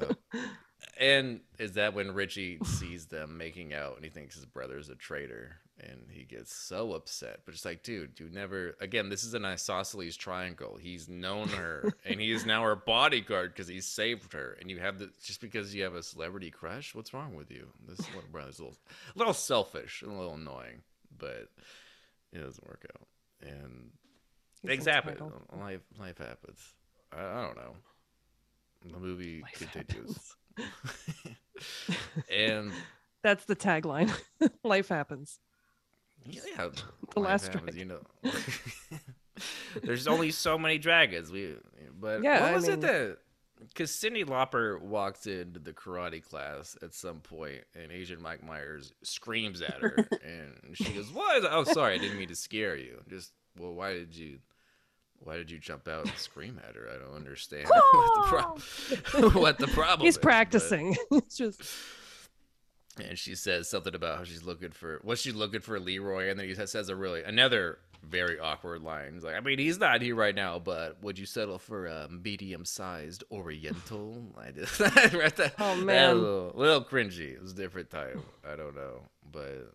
and is that when Richie sees them making out and he thinks his brother's a traitor and he gets so upset. But it's like, dude, you never again, this is an isosceles triangle. He's known her *laughs* and he is now her bodyguard because he saved her. And you have the just because you have a celebrity crush, what's wrong with you? This little brother's a little, a little selfish and a little annoying, but it doesn't work out. And He's things happen. entitled. Life life happens. I, I don't know. The movie Life continues. *laughs* and That's the tagline. *laughs* Life happens. yeah, *laughs* The life last happens, you know. There's only so many dragons. We but Yeah, what I was mean- it that because Cyndi Lauper walks into the karate class at some point, and Asian Mike Myers screams at her, *laughs* and she goes, "What?" Is oh, sorry, I didn't mean to scare you. Just well, why did you? Why did you jump out and scream at her? I don't understand *laughs* what the problem. Oh. *laughs* what the problem? He's is, but- practicing. it's just and she says something about how she's looking for what's she looking for Leroy, and then he says a really another very awkward line. He's like, I mean, he's not here right now, but would you settle for a medium-sized Oriental? I just read that. Oh, man. was a little, little cringy. It was a different time. I don't know, but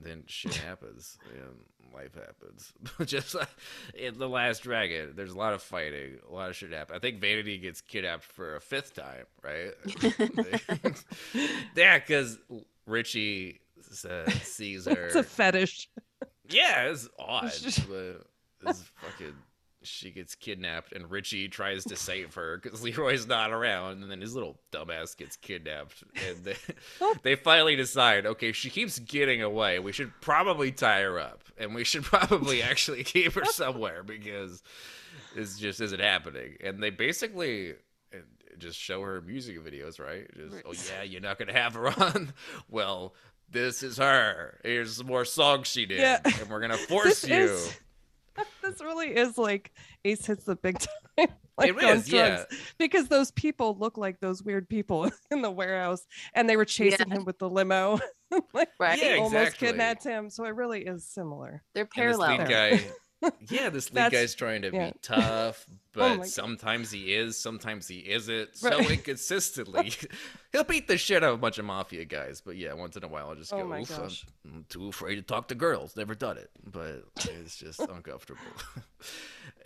then shit happens and life happens. *laughs* Just like in the Last Dragon, there's a lot of fighting, a lot of shit happen. I think Vanity gets kidnapped for a fifth time, right? *laughs* *laughs* yeah, because Richie uh, sees her. it's a fetish. Yeah, it's odd, but it's fucking. She gets kidnapped, and Richie tries to save her because Leroy's not around, and then his little dumbass gets kidnapped, and they, Oh. they finally decide, okay, she keeps getting away. We should probably tie her up, and we should probably *laughs* actually keep her somewhere because this just isn't happening. And they basically just show her music videos, right? Just, Right. oh yeah, you're not gonna have her on. *laughs* well, this is her. Here's some more songs she did, Yeah. and we're gonna *laughs* force you. is- this really is like Ace hits the big *laughs* time. like It on yeah. drugs, Because those people look like those weird people *laughs* in the warehouse and they were chasing Yeah. him with the limo. *laughs* like Right. Yeah, almost exactly. kidnapped him. So it really is similar. They're And this parallel. lead guy, yeah, this *laughs* lead guy's trying to yeah. be tough, *laughs* Oh but God. sometimes he is, sometimes he isn't. So Right. *laughs* inconsistently, he'll beat the shit out of a bunch of mafia guys. But yeah, once in a while, I'll just Oh go, "Oof, I'm-. I'm too afraid to talk to girls. Never done it, but it's just uncomfortable.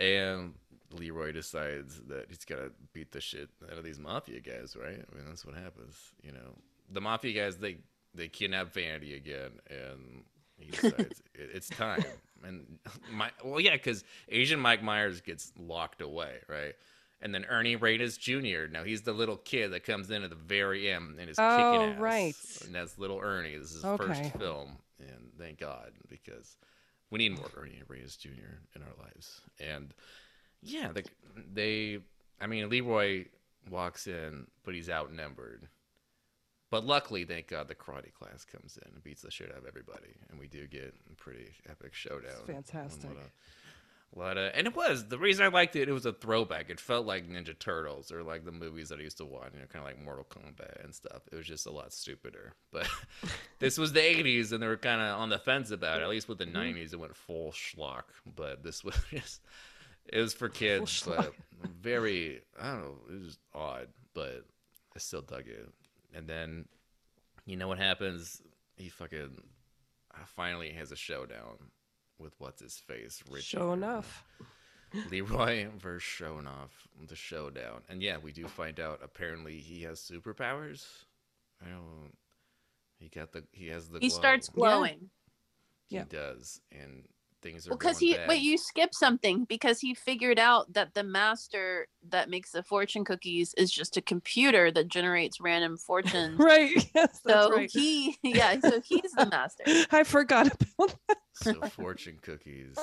and Leroy decides that he's gotta beat the shit out of these mafia guys, right? I mean, that's what happens. You know, the mafia guys they they kidnap Vanity again, and he decides it's time. And *laughs* my well, yeah, because Asian Mike Myers gets locked away, right? And then Ernie Reyes Jr. Now he's the little kid that comes in at the very end and is Oh, kicking ass. right. And that's little Ernie. This is his Okay. first film, and thank God because we need more Ernie Reyes Jr. in our lives. And yeah, the, they, I mean, Leroy walks in, but he's outnumbered. But luckily, thank God, the karate class comes in and beats the shit out of everybody, and we do get a pretty epic showdown. It's fantastic. A lot of- a lot of, and it was the reason I liked it. It was a throwback. It felt like Ninja Turtles or like the movies that I used to watch, you know, kind of like Mortal Kombat and stuff. It was just a lot stupider. *laughs* But *laughs* this was the '80s, and they were kind of on the fence about it. At least with the Mm-hmm. '90s, it went full schlock. But this *laughs* was just, it was for kids, but very, I don't know, it was odd, but I still dug it. And then, you know what happens? He fucking uh, finally has a showdown with what's his face, Richie. Sho'nuff. *laughs* Leroy versus Sho'nuff, the showdown. And yeah, we do find out apparently he has superpowers. I don't. He got the. He has the. He glow. starts glowing. He Yeah. does, and things are Well, because going he bad. wait, you skipped something because he figured out that the master that makes the fortune cookies is just a computer that generates random fortunes. Right. *laughs* Yes, so right. he, *laughs* yeah, so he's the master. *laughs* I forgot about that. so fortune cookies.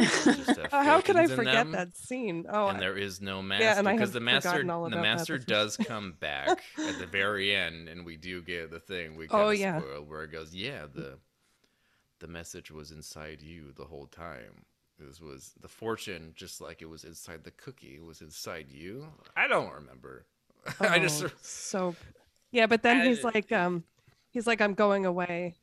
just How could I forget them, that scene? Oh, and I- there is no master yeah, and I because the master forgotten all the about that master the does come back at the very end and we do get the thing we Oh, oh yeah. spoiled where it goes yeah the the message was inside you the whole time this was the fortune just like it was inside the cookie it was inside you i don't remember *laughs* i just Oh, so yeah, but then he's like, um, he's like, I'm going away.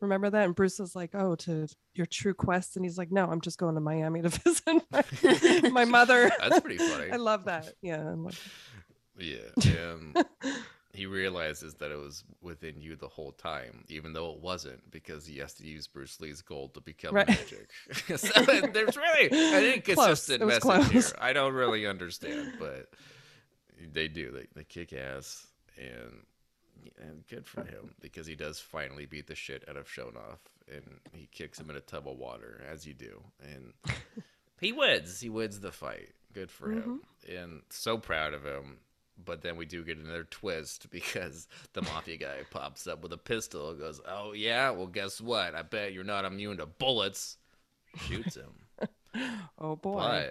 Remember that? And Bruce is like, Oh, to your true quest, and he's like, No, I'm just going to Miami to *laughs* visit my, my mother. That's pretty funny. *laughs* I love that. Yeah. Like, yeah and he realizes that it was within you the whole time, even though it wasn't, because he has to use Bruce Lee's gold to become Right. magic. *laughs* so *laughs* there's really an inconsistent message here. I don't really understand, but they do. They, they kick ass, and, and good for him because he does finally beat the shit out of Sho'nuff, and he kicks him in a tub of water, as you do, and *laughs* he wins. He wins the fight. Good for him, and so proud of him. But then we do get another twist because *laughs* the mafia guy pops up with a pistol and goes, Oh, yeah? Well, guess what? I bet you're not immune to bullets. Shoots him. *laughs* Oh boy.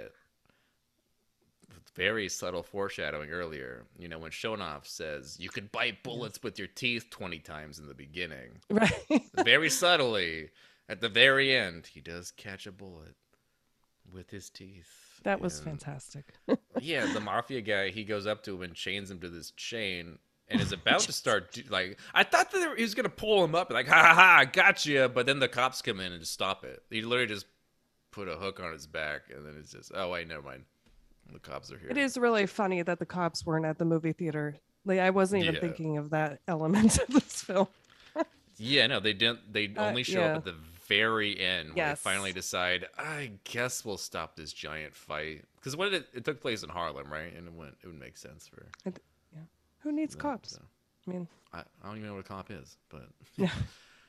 but very subtle foreshadowing earlier. You know, when Sho'nuff says, You could bite bullets with your teeth 20 times in the beginning, Right. *laughs* very subtly, at the very end, he does catch a bullet with his teeth. that was fantastic. Yeah, the mafia guy, he goes up to him and chains him to this chain and is about to start, do, like, I thought that he was going to pull him up, like, ha ha ha, I got you. But then the cops come in and just stop it. He literally just put a hook on his back and then it's just, oh, wait, never mind. The cops are here. It is really funny that the cops weren't at the movie theater. Like I wasn't even Yeah. thinking of that element of this film. *laughs* Yeah, no, they didn't. They Uh, only show yeah. up at the very end when Yes. they finally decide. I guess we'll stop this giant fight because what it? It took place in Harlem, right? And it went. It would make sense for. Yeah. Who needs cops? so. I mean, I, I don't even know what a cop is, but *laughs* Yeah.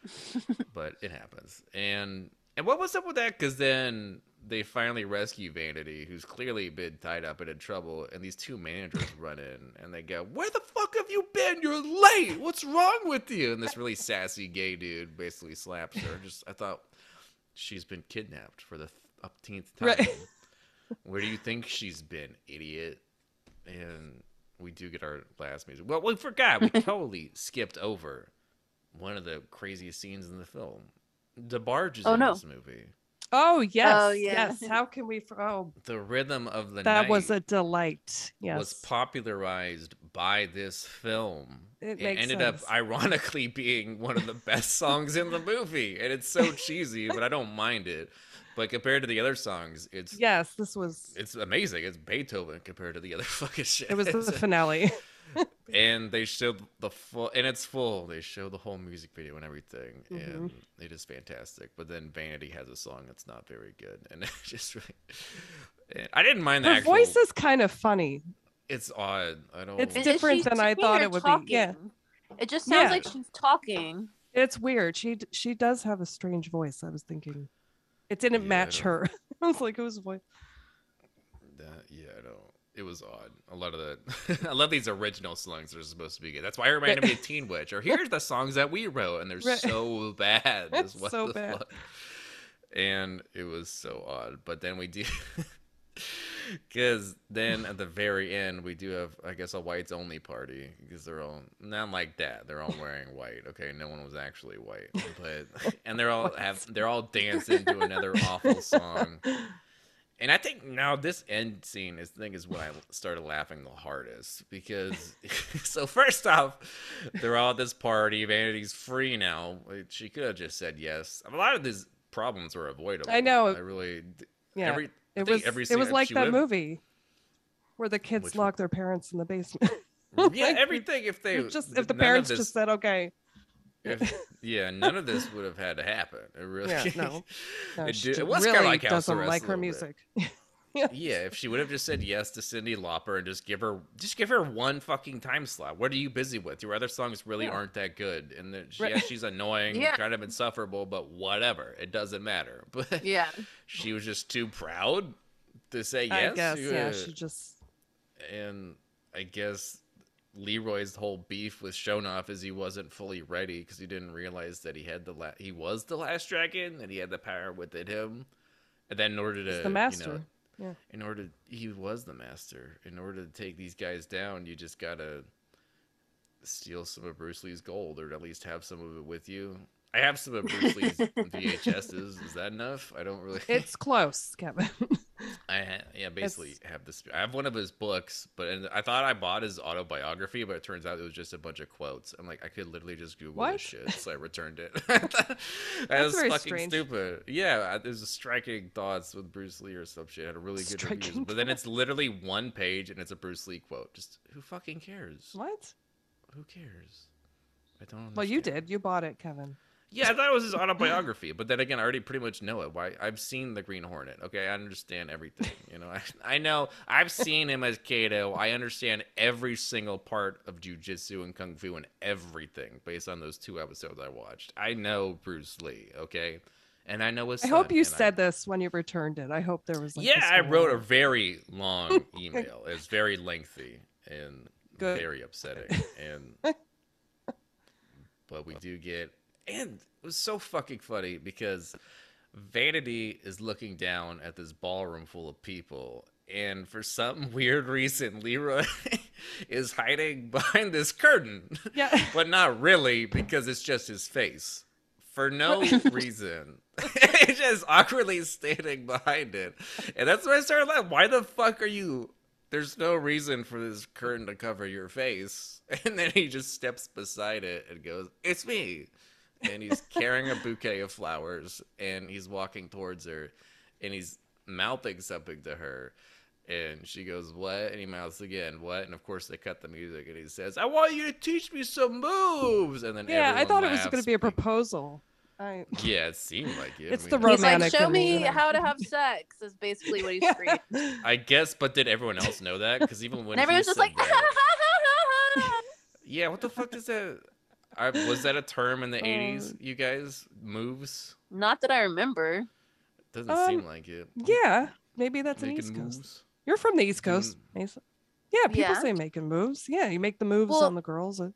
*laughs* but it happens. And and what was up with that? Because then they finally rescue Vanity, who's clearly been tied up and in trouble, and these two managers *laughs* run in and they go, "Where the fuck have you been? You're late. What's wrong with you?" And this really sassy gay dude basically slaps her. Just I thought she's been kidnapped for the upteenth time. Right. Where do you think she's been, idiot? And we do get our last music. Well, we forgot. We *laughs* totally skipped over one of the craziest scenes in the film. DeBarge is Oh, in no. this movie. oh, oh yes, yeah. yes. How can we? For, oh, The rhythm of the that night was a delight. Yes. was popularized by this film. It makes ended sense. up ironically *laughs* being one of the best songs in the movie, and it's so *laughs* cheesy, but I don't mind it. But compared to the other songs, it's yes, this was. it's amazing. It's Beethoven compared to the other *laughs* fucking shit. It was the *laughs* finale. *laughs* and they showed the full and it's full they show the whole music video and everything Mm-hmm. and it is fantastic but then vanity has a song that's not very good and it's just really and i didn't mind the Her actual voice is kind of funny. it's odd i don't It's different than I thought it would be. Yeah. It just sounds Yeah. like she's talking. It's weird. She she does have a strange voice. I was thinking, it didn't Yeah, match don't- her. *laughs* I was like, whose voice? that yeah i don't it was odd a lot of the *laughs* i love these original songs that are supposed to be good that's why i reminded me of *laughs* teen witch or here's the songs that we wrote and they're Right. so bad It's what so bad. fuck? and it was so odd but then we do *laughs* because then at the very end we do have i guess a whites only party because they're all not like that they're all wearing white okay no one was actually white but *laughs* and they're all have they're all dancing to another awful song and I think now this end scene is thing is when I started laughing the hardest because *laughs* so first off, they're all at this party. Vanity's free now. She could have just said yes. A lot of these problems were avoidable. I know. I really. Yeah, Every, I it was. every it was like that would've- movie where the kids lock their parents in the basement. *laughs* Yeah, Like, everything. If they just if the parents this- just said okay, if, yeah, none of this would have had to happen. It really. Yeah, no. *laughs* no, it, do- it was really kind of like doesn't like her music. *laughs* yeah, if she would have just said yes to Cyndi Lauper and just give her just give her one fucking time slot. What are you busy with? Your other songs really Yeah. aren't that good, and that Right. yeah, *laughs* she's annoying, Yeah. kind of insufferable, but whatever, it doesn't matter. *laughs* But Yeah. she was just too proud to say I yes. guess, yeah, she just and I guess Leroy's whole beef with Sho'nuff is he wasn't fully ready because he didn't realize that he had the la- he was the last dragon and he had the power within him. And then in order to He's the you know, master. Yeah. in order to, he was the master. In order to take these guys down, you just gotta steal some of Bruce Lee's gold, or at least have some of it with you. I have some of Bruce Lee's *laughs* VHSs. Is that enough? I don't really. it's close, Kevin. *laughs* I ha- yeah, basically have this. I have one of his books, but and I thought I bought his autobiography, but it turns out it was just a bunch of quotes. I'm like, I could literally just Google What? this shit, so I returned it. *laughs* *laughs* that was fucking strange. stupid. Yeah, there's a striking thoughts with Bruce Lee or some shit. Had a really good reviews, but then it's literally one page and it's a Bruce Lee quote. Just who fucking cares? what? Who cares? I don't. Understand. Well, you did. You bought it, Kevin. Yeah, I thought it was his autobiography, but then again, I already pretty much know it. Why? I've seen the Green Hornet. Okay, I understand everything. You know, I, *laughs* I know I've seen him as Kato. I understand every single part of jujitsu and kung fu and everything based on those two episodes I watched. I know Bruce Lee. Okay, and I know his. I hope you and I- said this when you returned it. I hope there was like. yeah, I wrote a *laughs* very long email. It's very lengthy and Good. very upsetting. And *laughs* but we do get and it was so fucking funny because Vanity is looking down at this ballroom full of people and for some *laughs* weird reason Leroy *laughs* is hiding *laughs* behind this curtain. Yeah. but not really because it's just his face for no reason. He's just awkwardly standing behind it, and that's when I started laughing. Why the fuck are you? There's no reason for this curtain to cover your face, and then he just steps beside it and goes, "It's me," and he's carrying a bouquet of flowers, and he's walking towards her, and he's mouthing something to her. And she goes, What? And he mouths again, What? And of course, they cut the music, and he says, I want you to teach me some moves. And then Yeah, I everyone thought it was going to be a proposal. I. Yeah, it seemed like it. I It's mean, the He's like, show me how to have sex. Is basically what he *laughs* Yeah. screamed. I guess, but did everyone else know that? Because even when And everyone's just like, *laughs* that- yeah, what the fuck does that? I, was that a term in the '80s? Um, You guys moves? not that I remember. Doesn't Um, seem like it. Yeah, maybe that's an Making East Coast. moves. You're from the East Coast, Mason. Yeah, people Yeah. say making moves. Yeah, you make the moves Well, on the girls. And,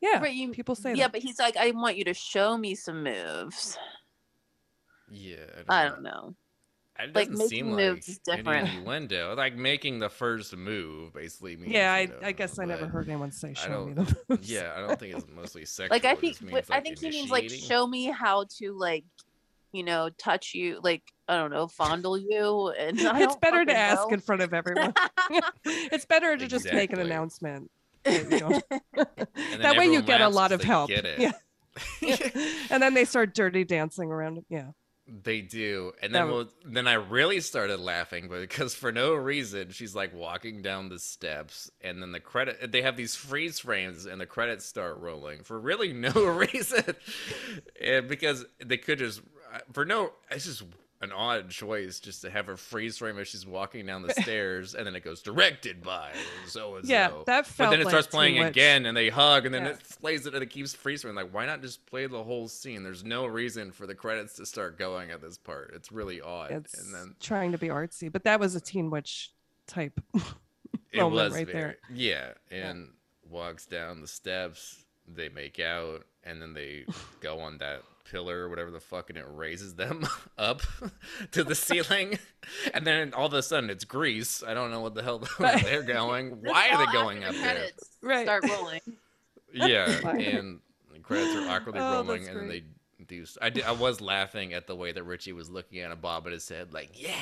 yeah, Right, you- people say yeah, that. but he's like, I want you to show me some moves. Yeah, I don't know. It Like, doesn't making seem moves like is different. Any *laughs* innuendo. Like making the first move basically means. yeah, I, you know, I guess I never heard anyone say show me the *laughs* moves. Yeah, I don't think it's mostly sexual. *laughs* Like I think, just what- means, I like, think he means like show me how to like, you know, touch you, like I don't know, fondle you, and I it's better to fucking ask in front of everyone. it's better to just make an announcement. that you don't- And then that way you get a lot of help. get it. Yeah. and then they start dirty dancing around. Yeah. They do, and then we'll, then I really started laughing because for no reason she's like walking down the steps, and then the credit they have these freeze frames, and the credits start rolling for really no *laughs* reason, and because they could just uh, for no it's just an odd choice just to have her freeze frame as she's walking down the *laughs* stairs, and then it goes directed by so and so. Yeah, that But then it like starts playing much. again, and they hug, and then Yeah. it plays it, and it keeps freeze frame. Like, why not just play the whole scene? There's no reason for the credits to start going at this part. It's really odd. It's and then trying to be artsy, but that was a Teen Witch type. *laughs* it moment was right very, there. yeah, and walks down the steps. They make out, and then they *laughs* go on that pillar or whatever the fuck, and it raises them *laughs* up *laughs* to the ceiling, and then all of a sudden it's Grease. I don't know what the hell *laughs* they're going. Why are they going up there? Right. Start rolling. Yeah, and the credits are awkwardly Oh, rolling, and then they do. I did, I was laughing at the way that Richie was looking at a bob at his head, like, "Yeah,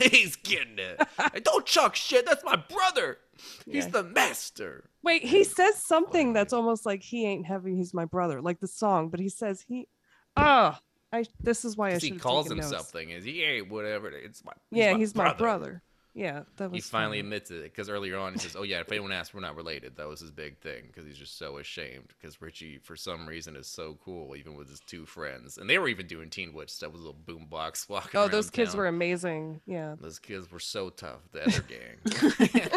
he's getting it. Hey, don't chuck shit. That's my brother. He's Yeah. the master." Wait, he says something that's almost like he ain't heavy, he's my brother, like the song, but he says he Ah, I this is why I he calls him notes. something. Is he ain't whatever? It's my. Yeah, he's my brother. Yeah, that was. he finally funny. admits it because earlier on he says, "Oh yeah, if *laughs* anyone asks, we're not related." That was his big thing because he's just so ashamed because Richie, for some reason, is so cool even with his two friends, and they were even doing Teen Witch stuff with a little boombox *laughs* walking. Oh, those kids town. were amazing. Yeah. Those kids were so tough. The other *laughs*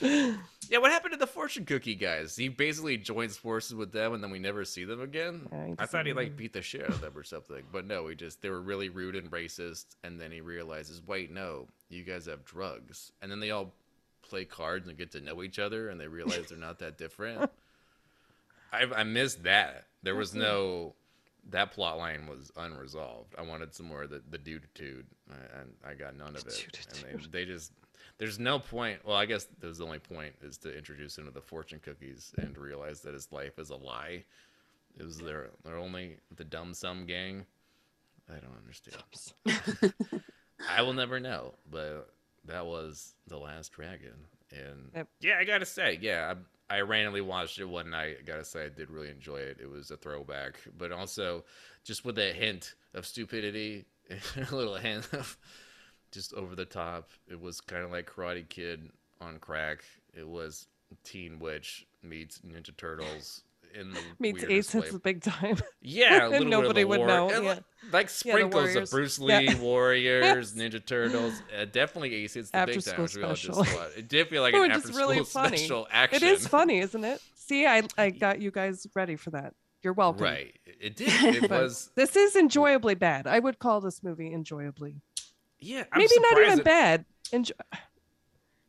gang. Yeah, what happened to the fortune cookie guys? He basically joins forces with them, and then we never see them again. Yeah, I thought he like beat the shit out of them or something, but no, he just they were really rude and racist, and then he realizes, wait, no, you guys have drugs, and then they all play cards and get to know each other, and they realize they're not that different. *laughs* I I missed that. There was no. That plot line was unresolved. I wanted some more of the the dude and I got none of it. And they, they just there's no point. Well, I guess there's the only point is to introduce him to the fortune cookies and realize that his life is a lie. It was their they're only the dumb sum gang. I don't understand. *laughs* I will never know, but that was the last dragon, and Yep. yeah, I gotta say, yeah, I, I randomly watched it one night. I gotta say, I did really enjoy it. It was a throwback, but also just with a hint of stupidity, *laughs* a little hint of just over the top. It was kind of like Karate Kid on crack. It was Teen Witch meets Ninja Turtles in the *laughs* Meets Ace way. hits the big time. *laughs* Yeah, a and nobody bit of would know, yeah. like, like Yeah, sprinkles of Warriors. Bruce Yeah. Lee, Warriors, *laughs* Ninja Turtles. Uh, definitely Ace hits the After big time. which we just special. It did feel like an after really school funny. special action. It is funny, isn't it? See, I I got you guys ready for that. You're welcome. Right. It did. It was. This is enjoyably bad. I would call this movie enjoyably. Yeah. I'm Maybe not even it, bad. Enjo-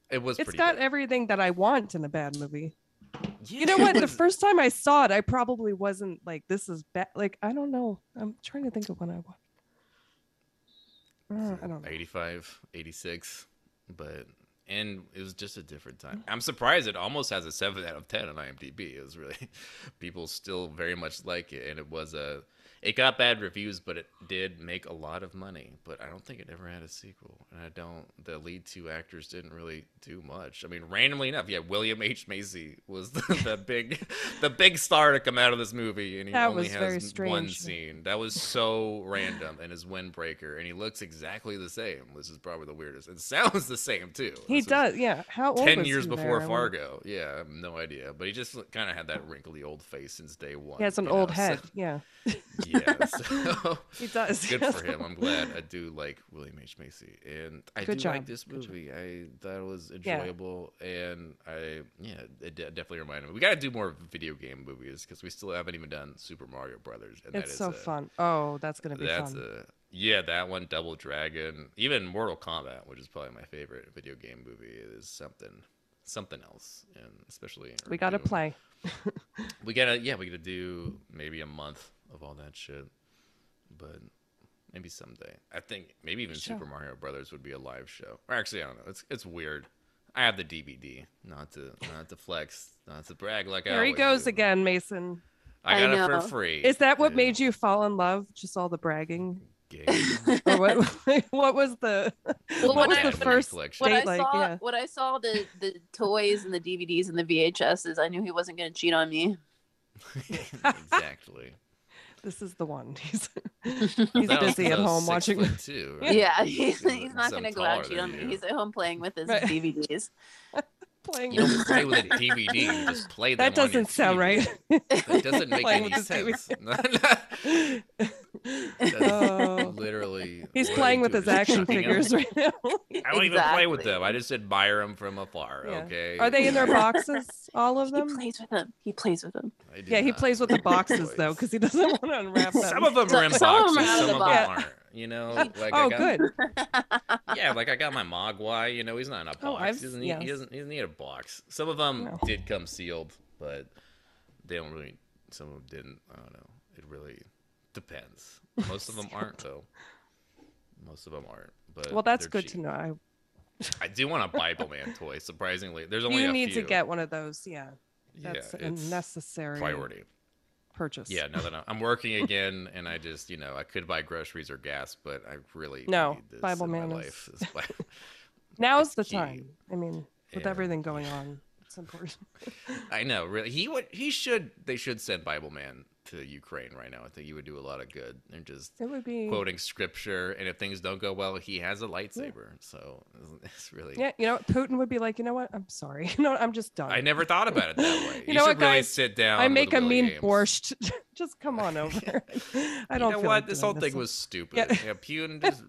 It was it's got good. everything that I want in a bad movie. Yeah, You know what? The first time I saw it, I probably wasn't like, "This is bad." Like, I don't know. I'm trying to think of when I watched. Uh, I don't know. 85, 86, but and it was just a different time. I'm surprised it almost has a seven out of ten on IMDb. It was really *laughs* people still very much like it, and it was a it got bad reviews, but it did make a lot of money. But I don't think it ever had a sequel, and I don't. The lead two actors didn't really do much. I mean, randomly enough, yeah, William H Macy was the, *laughs* the big the big star to come out of this movie, and he That only has one scene. That was so random, and his windbreaker, and he looks exactly the same. This is probably the weirdest. It sounds the same too. He This does. Yeah. How old? Ten years before there? Fargo. Yeah, I have no idea. But he just kind of had that wrinkly old face since day one. He has an old know, so- head. Yeah. *laughs* yeah, *laughs* so He does. good for him. I'm glad. I do like William H Macy, and I Good do job. like this movie. I thought it was Yeah. enjoyable, and I yeah, it de- definitely reminded me. We got to do more video game movies because we still haven't even done Super Mario Brothers, and that It's so a- fun. Oh, that's gonna be That's fun. a yeah, that one, Double Dragon, even Mortal Kombat, which is probably my favorite video game movie, is something something else, and especially we got to play. *laughs* we gotta yeah we gotta do maybe a month of all that shit but maybe someday i think maybe even Sure. super mario brothers would be a live show or actually i don't know it's it's weird i have the dvd not to not to flex not to brag like I There he goes do. again, Mason. i I got it for free Is that what Yeah. made you fall in love? Just all the bragging, *laughs* or what? *laughs* what was the? Well, what when was I- the when I- first collection. when I date like? saw Yeah. when I saw the the toys and the DVDs and the VHSs, I knew he wasn't going to cheat on me. *laughs* exactly This is the one. *laughs* He's He's *laughs* he's That busy at home watching. foot *laughs* two, right? yeah, he's, He's he's not going to go out cheat on me. He's at home playing with his Right. DVDs. Playing. you don't play with a *laughs* dvd you just play them that on your doesn't sound TV. right. that doesn't make Playing any with his TV. sense *laughs* That's Oh. literally He's playing with his action figures right now. *laughs* I don't even play with them. I just admire them from afar. Yeah. Okay. Are they in their boxes? All of them. He them? plays with them. He plays with them. Yeah, he plays with the boxes though, because he doesn't want to unwrap them. Some of them are in boxes. Some of 'em boxes. are out of Some the of them box. aren't. You know, *laughs* like I oh, got, good. Yeah, *laughs* like I got my Mogwai. You know, he's not in a oh, box. Oh, I've- he, doesn't need, he doesn't. He doesn't need a box. Some of them No. did come sealed, but they don't really. Some of them didn't. I don't know. It really depends. *laughs* Most of them aren't though. Most of them aren't. But Well, that's good cheap. to know. I, I do want a Bible Man toy. Surprisingly, there's only you need few. to get one of those. Yeah, yeah, that's a necessary priority. Purchase. Yeah, now that I'm, I'm working again, and I just, you know, I could buy groceries or gas, but I really No, need this Bible Man *laughs* is- life. This Bi- Now's the key. time. I mean, with Yeah. everything going on, it's important. *laughs* I know, really. He would. He should. They should send Bible Man to Ukraine right now. I think he would do a lot of good and just It would be quoting scripture. And if things don't go well, he has a lightsaber. So *laughs* it's really. Yeah, you know, what, Putin would be like, you know what? I'm sorry. *laughs* You know, what? I'm just done. I never thought about it that way. *laughs* You you know should what, really guys? sit down. I make a mean Games. borscht. just come on over. I don't. know what? like this whole thing one. was stupid. Yeah. Yeah, Putin just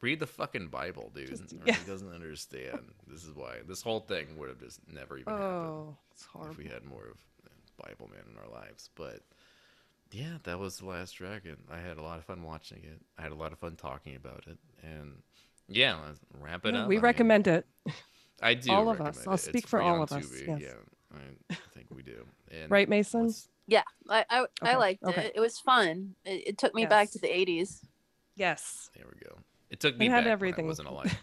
read the fucking Bible, dude. Just- yeah. He doesn't understand. This is why this whole thing would have just never even happened Oh, it's hard if we had more of Bible man in our lives. But yeah, that was the Last Dragon. I had a lot of fun watching it. I had a lot of fun talking about it, and yeah, let's wrap it Yeah, up. we I mean, recommend it. I do. all of us. recommend I'll speak It's for all of us, yes. Yeah, I think we do. And Right, Mason? Yeah, I I, I liked okay. it. It was fun. It, it took me back to the '80s. Yes. There we go. It took me had back everything. when I wasn't *laughs* alive.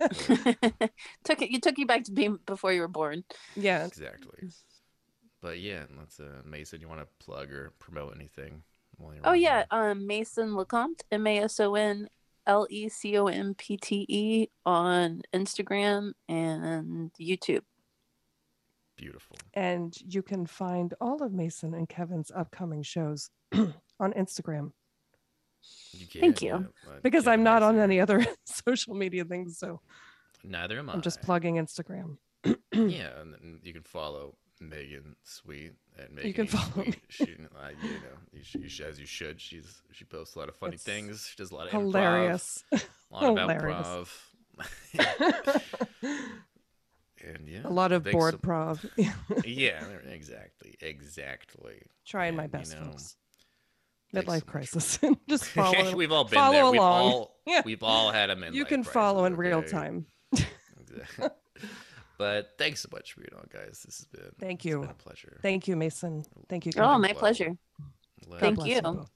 *laughs* took it. You took you back to being before you were born. Yeah. exactly. But yeah, let's uh, Mason. You want to plug or promote anything? While you're Oh yeah, here? um, Mason Lecompte, M A S O N L E C O M P T E on Instagram and YouTube. beautiful. And you can find all of Mason and Kevin's upcoming shows *clears throat* on Instagram You can, Thank you. yeah, because I'm not on any other *laughs* social media things. So Neither am I. I'm just plugging Instagram. *clears throat* Yeah, and you can follow Megan Sweet at Megan. You can follow Sweet. She, uh, you know, you, you sh- as you should. She's she posts a lot of funny It's things. She does a lot of Hilarious. Improv, a lot Hilarious. about improv. and yeah, a lot of board so- prov. *laughs* Yeah, exactly, exactly. Trying my And, you best, know, folks. thanks so Midlife crisis. *laughs* *laughs* just follow. we've all been follow there. We've along. all Yeah. we've all had a midlife you can follow in real time. Exactly. But thanks so much for being on, guys. This has been Thank it's you. been a pleasure. Thank you, Mason. Thank you. Oh, my Love pleasure. Let Thank God us bless you. both.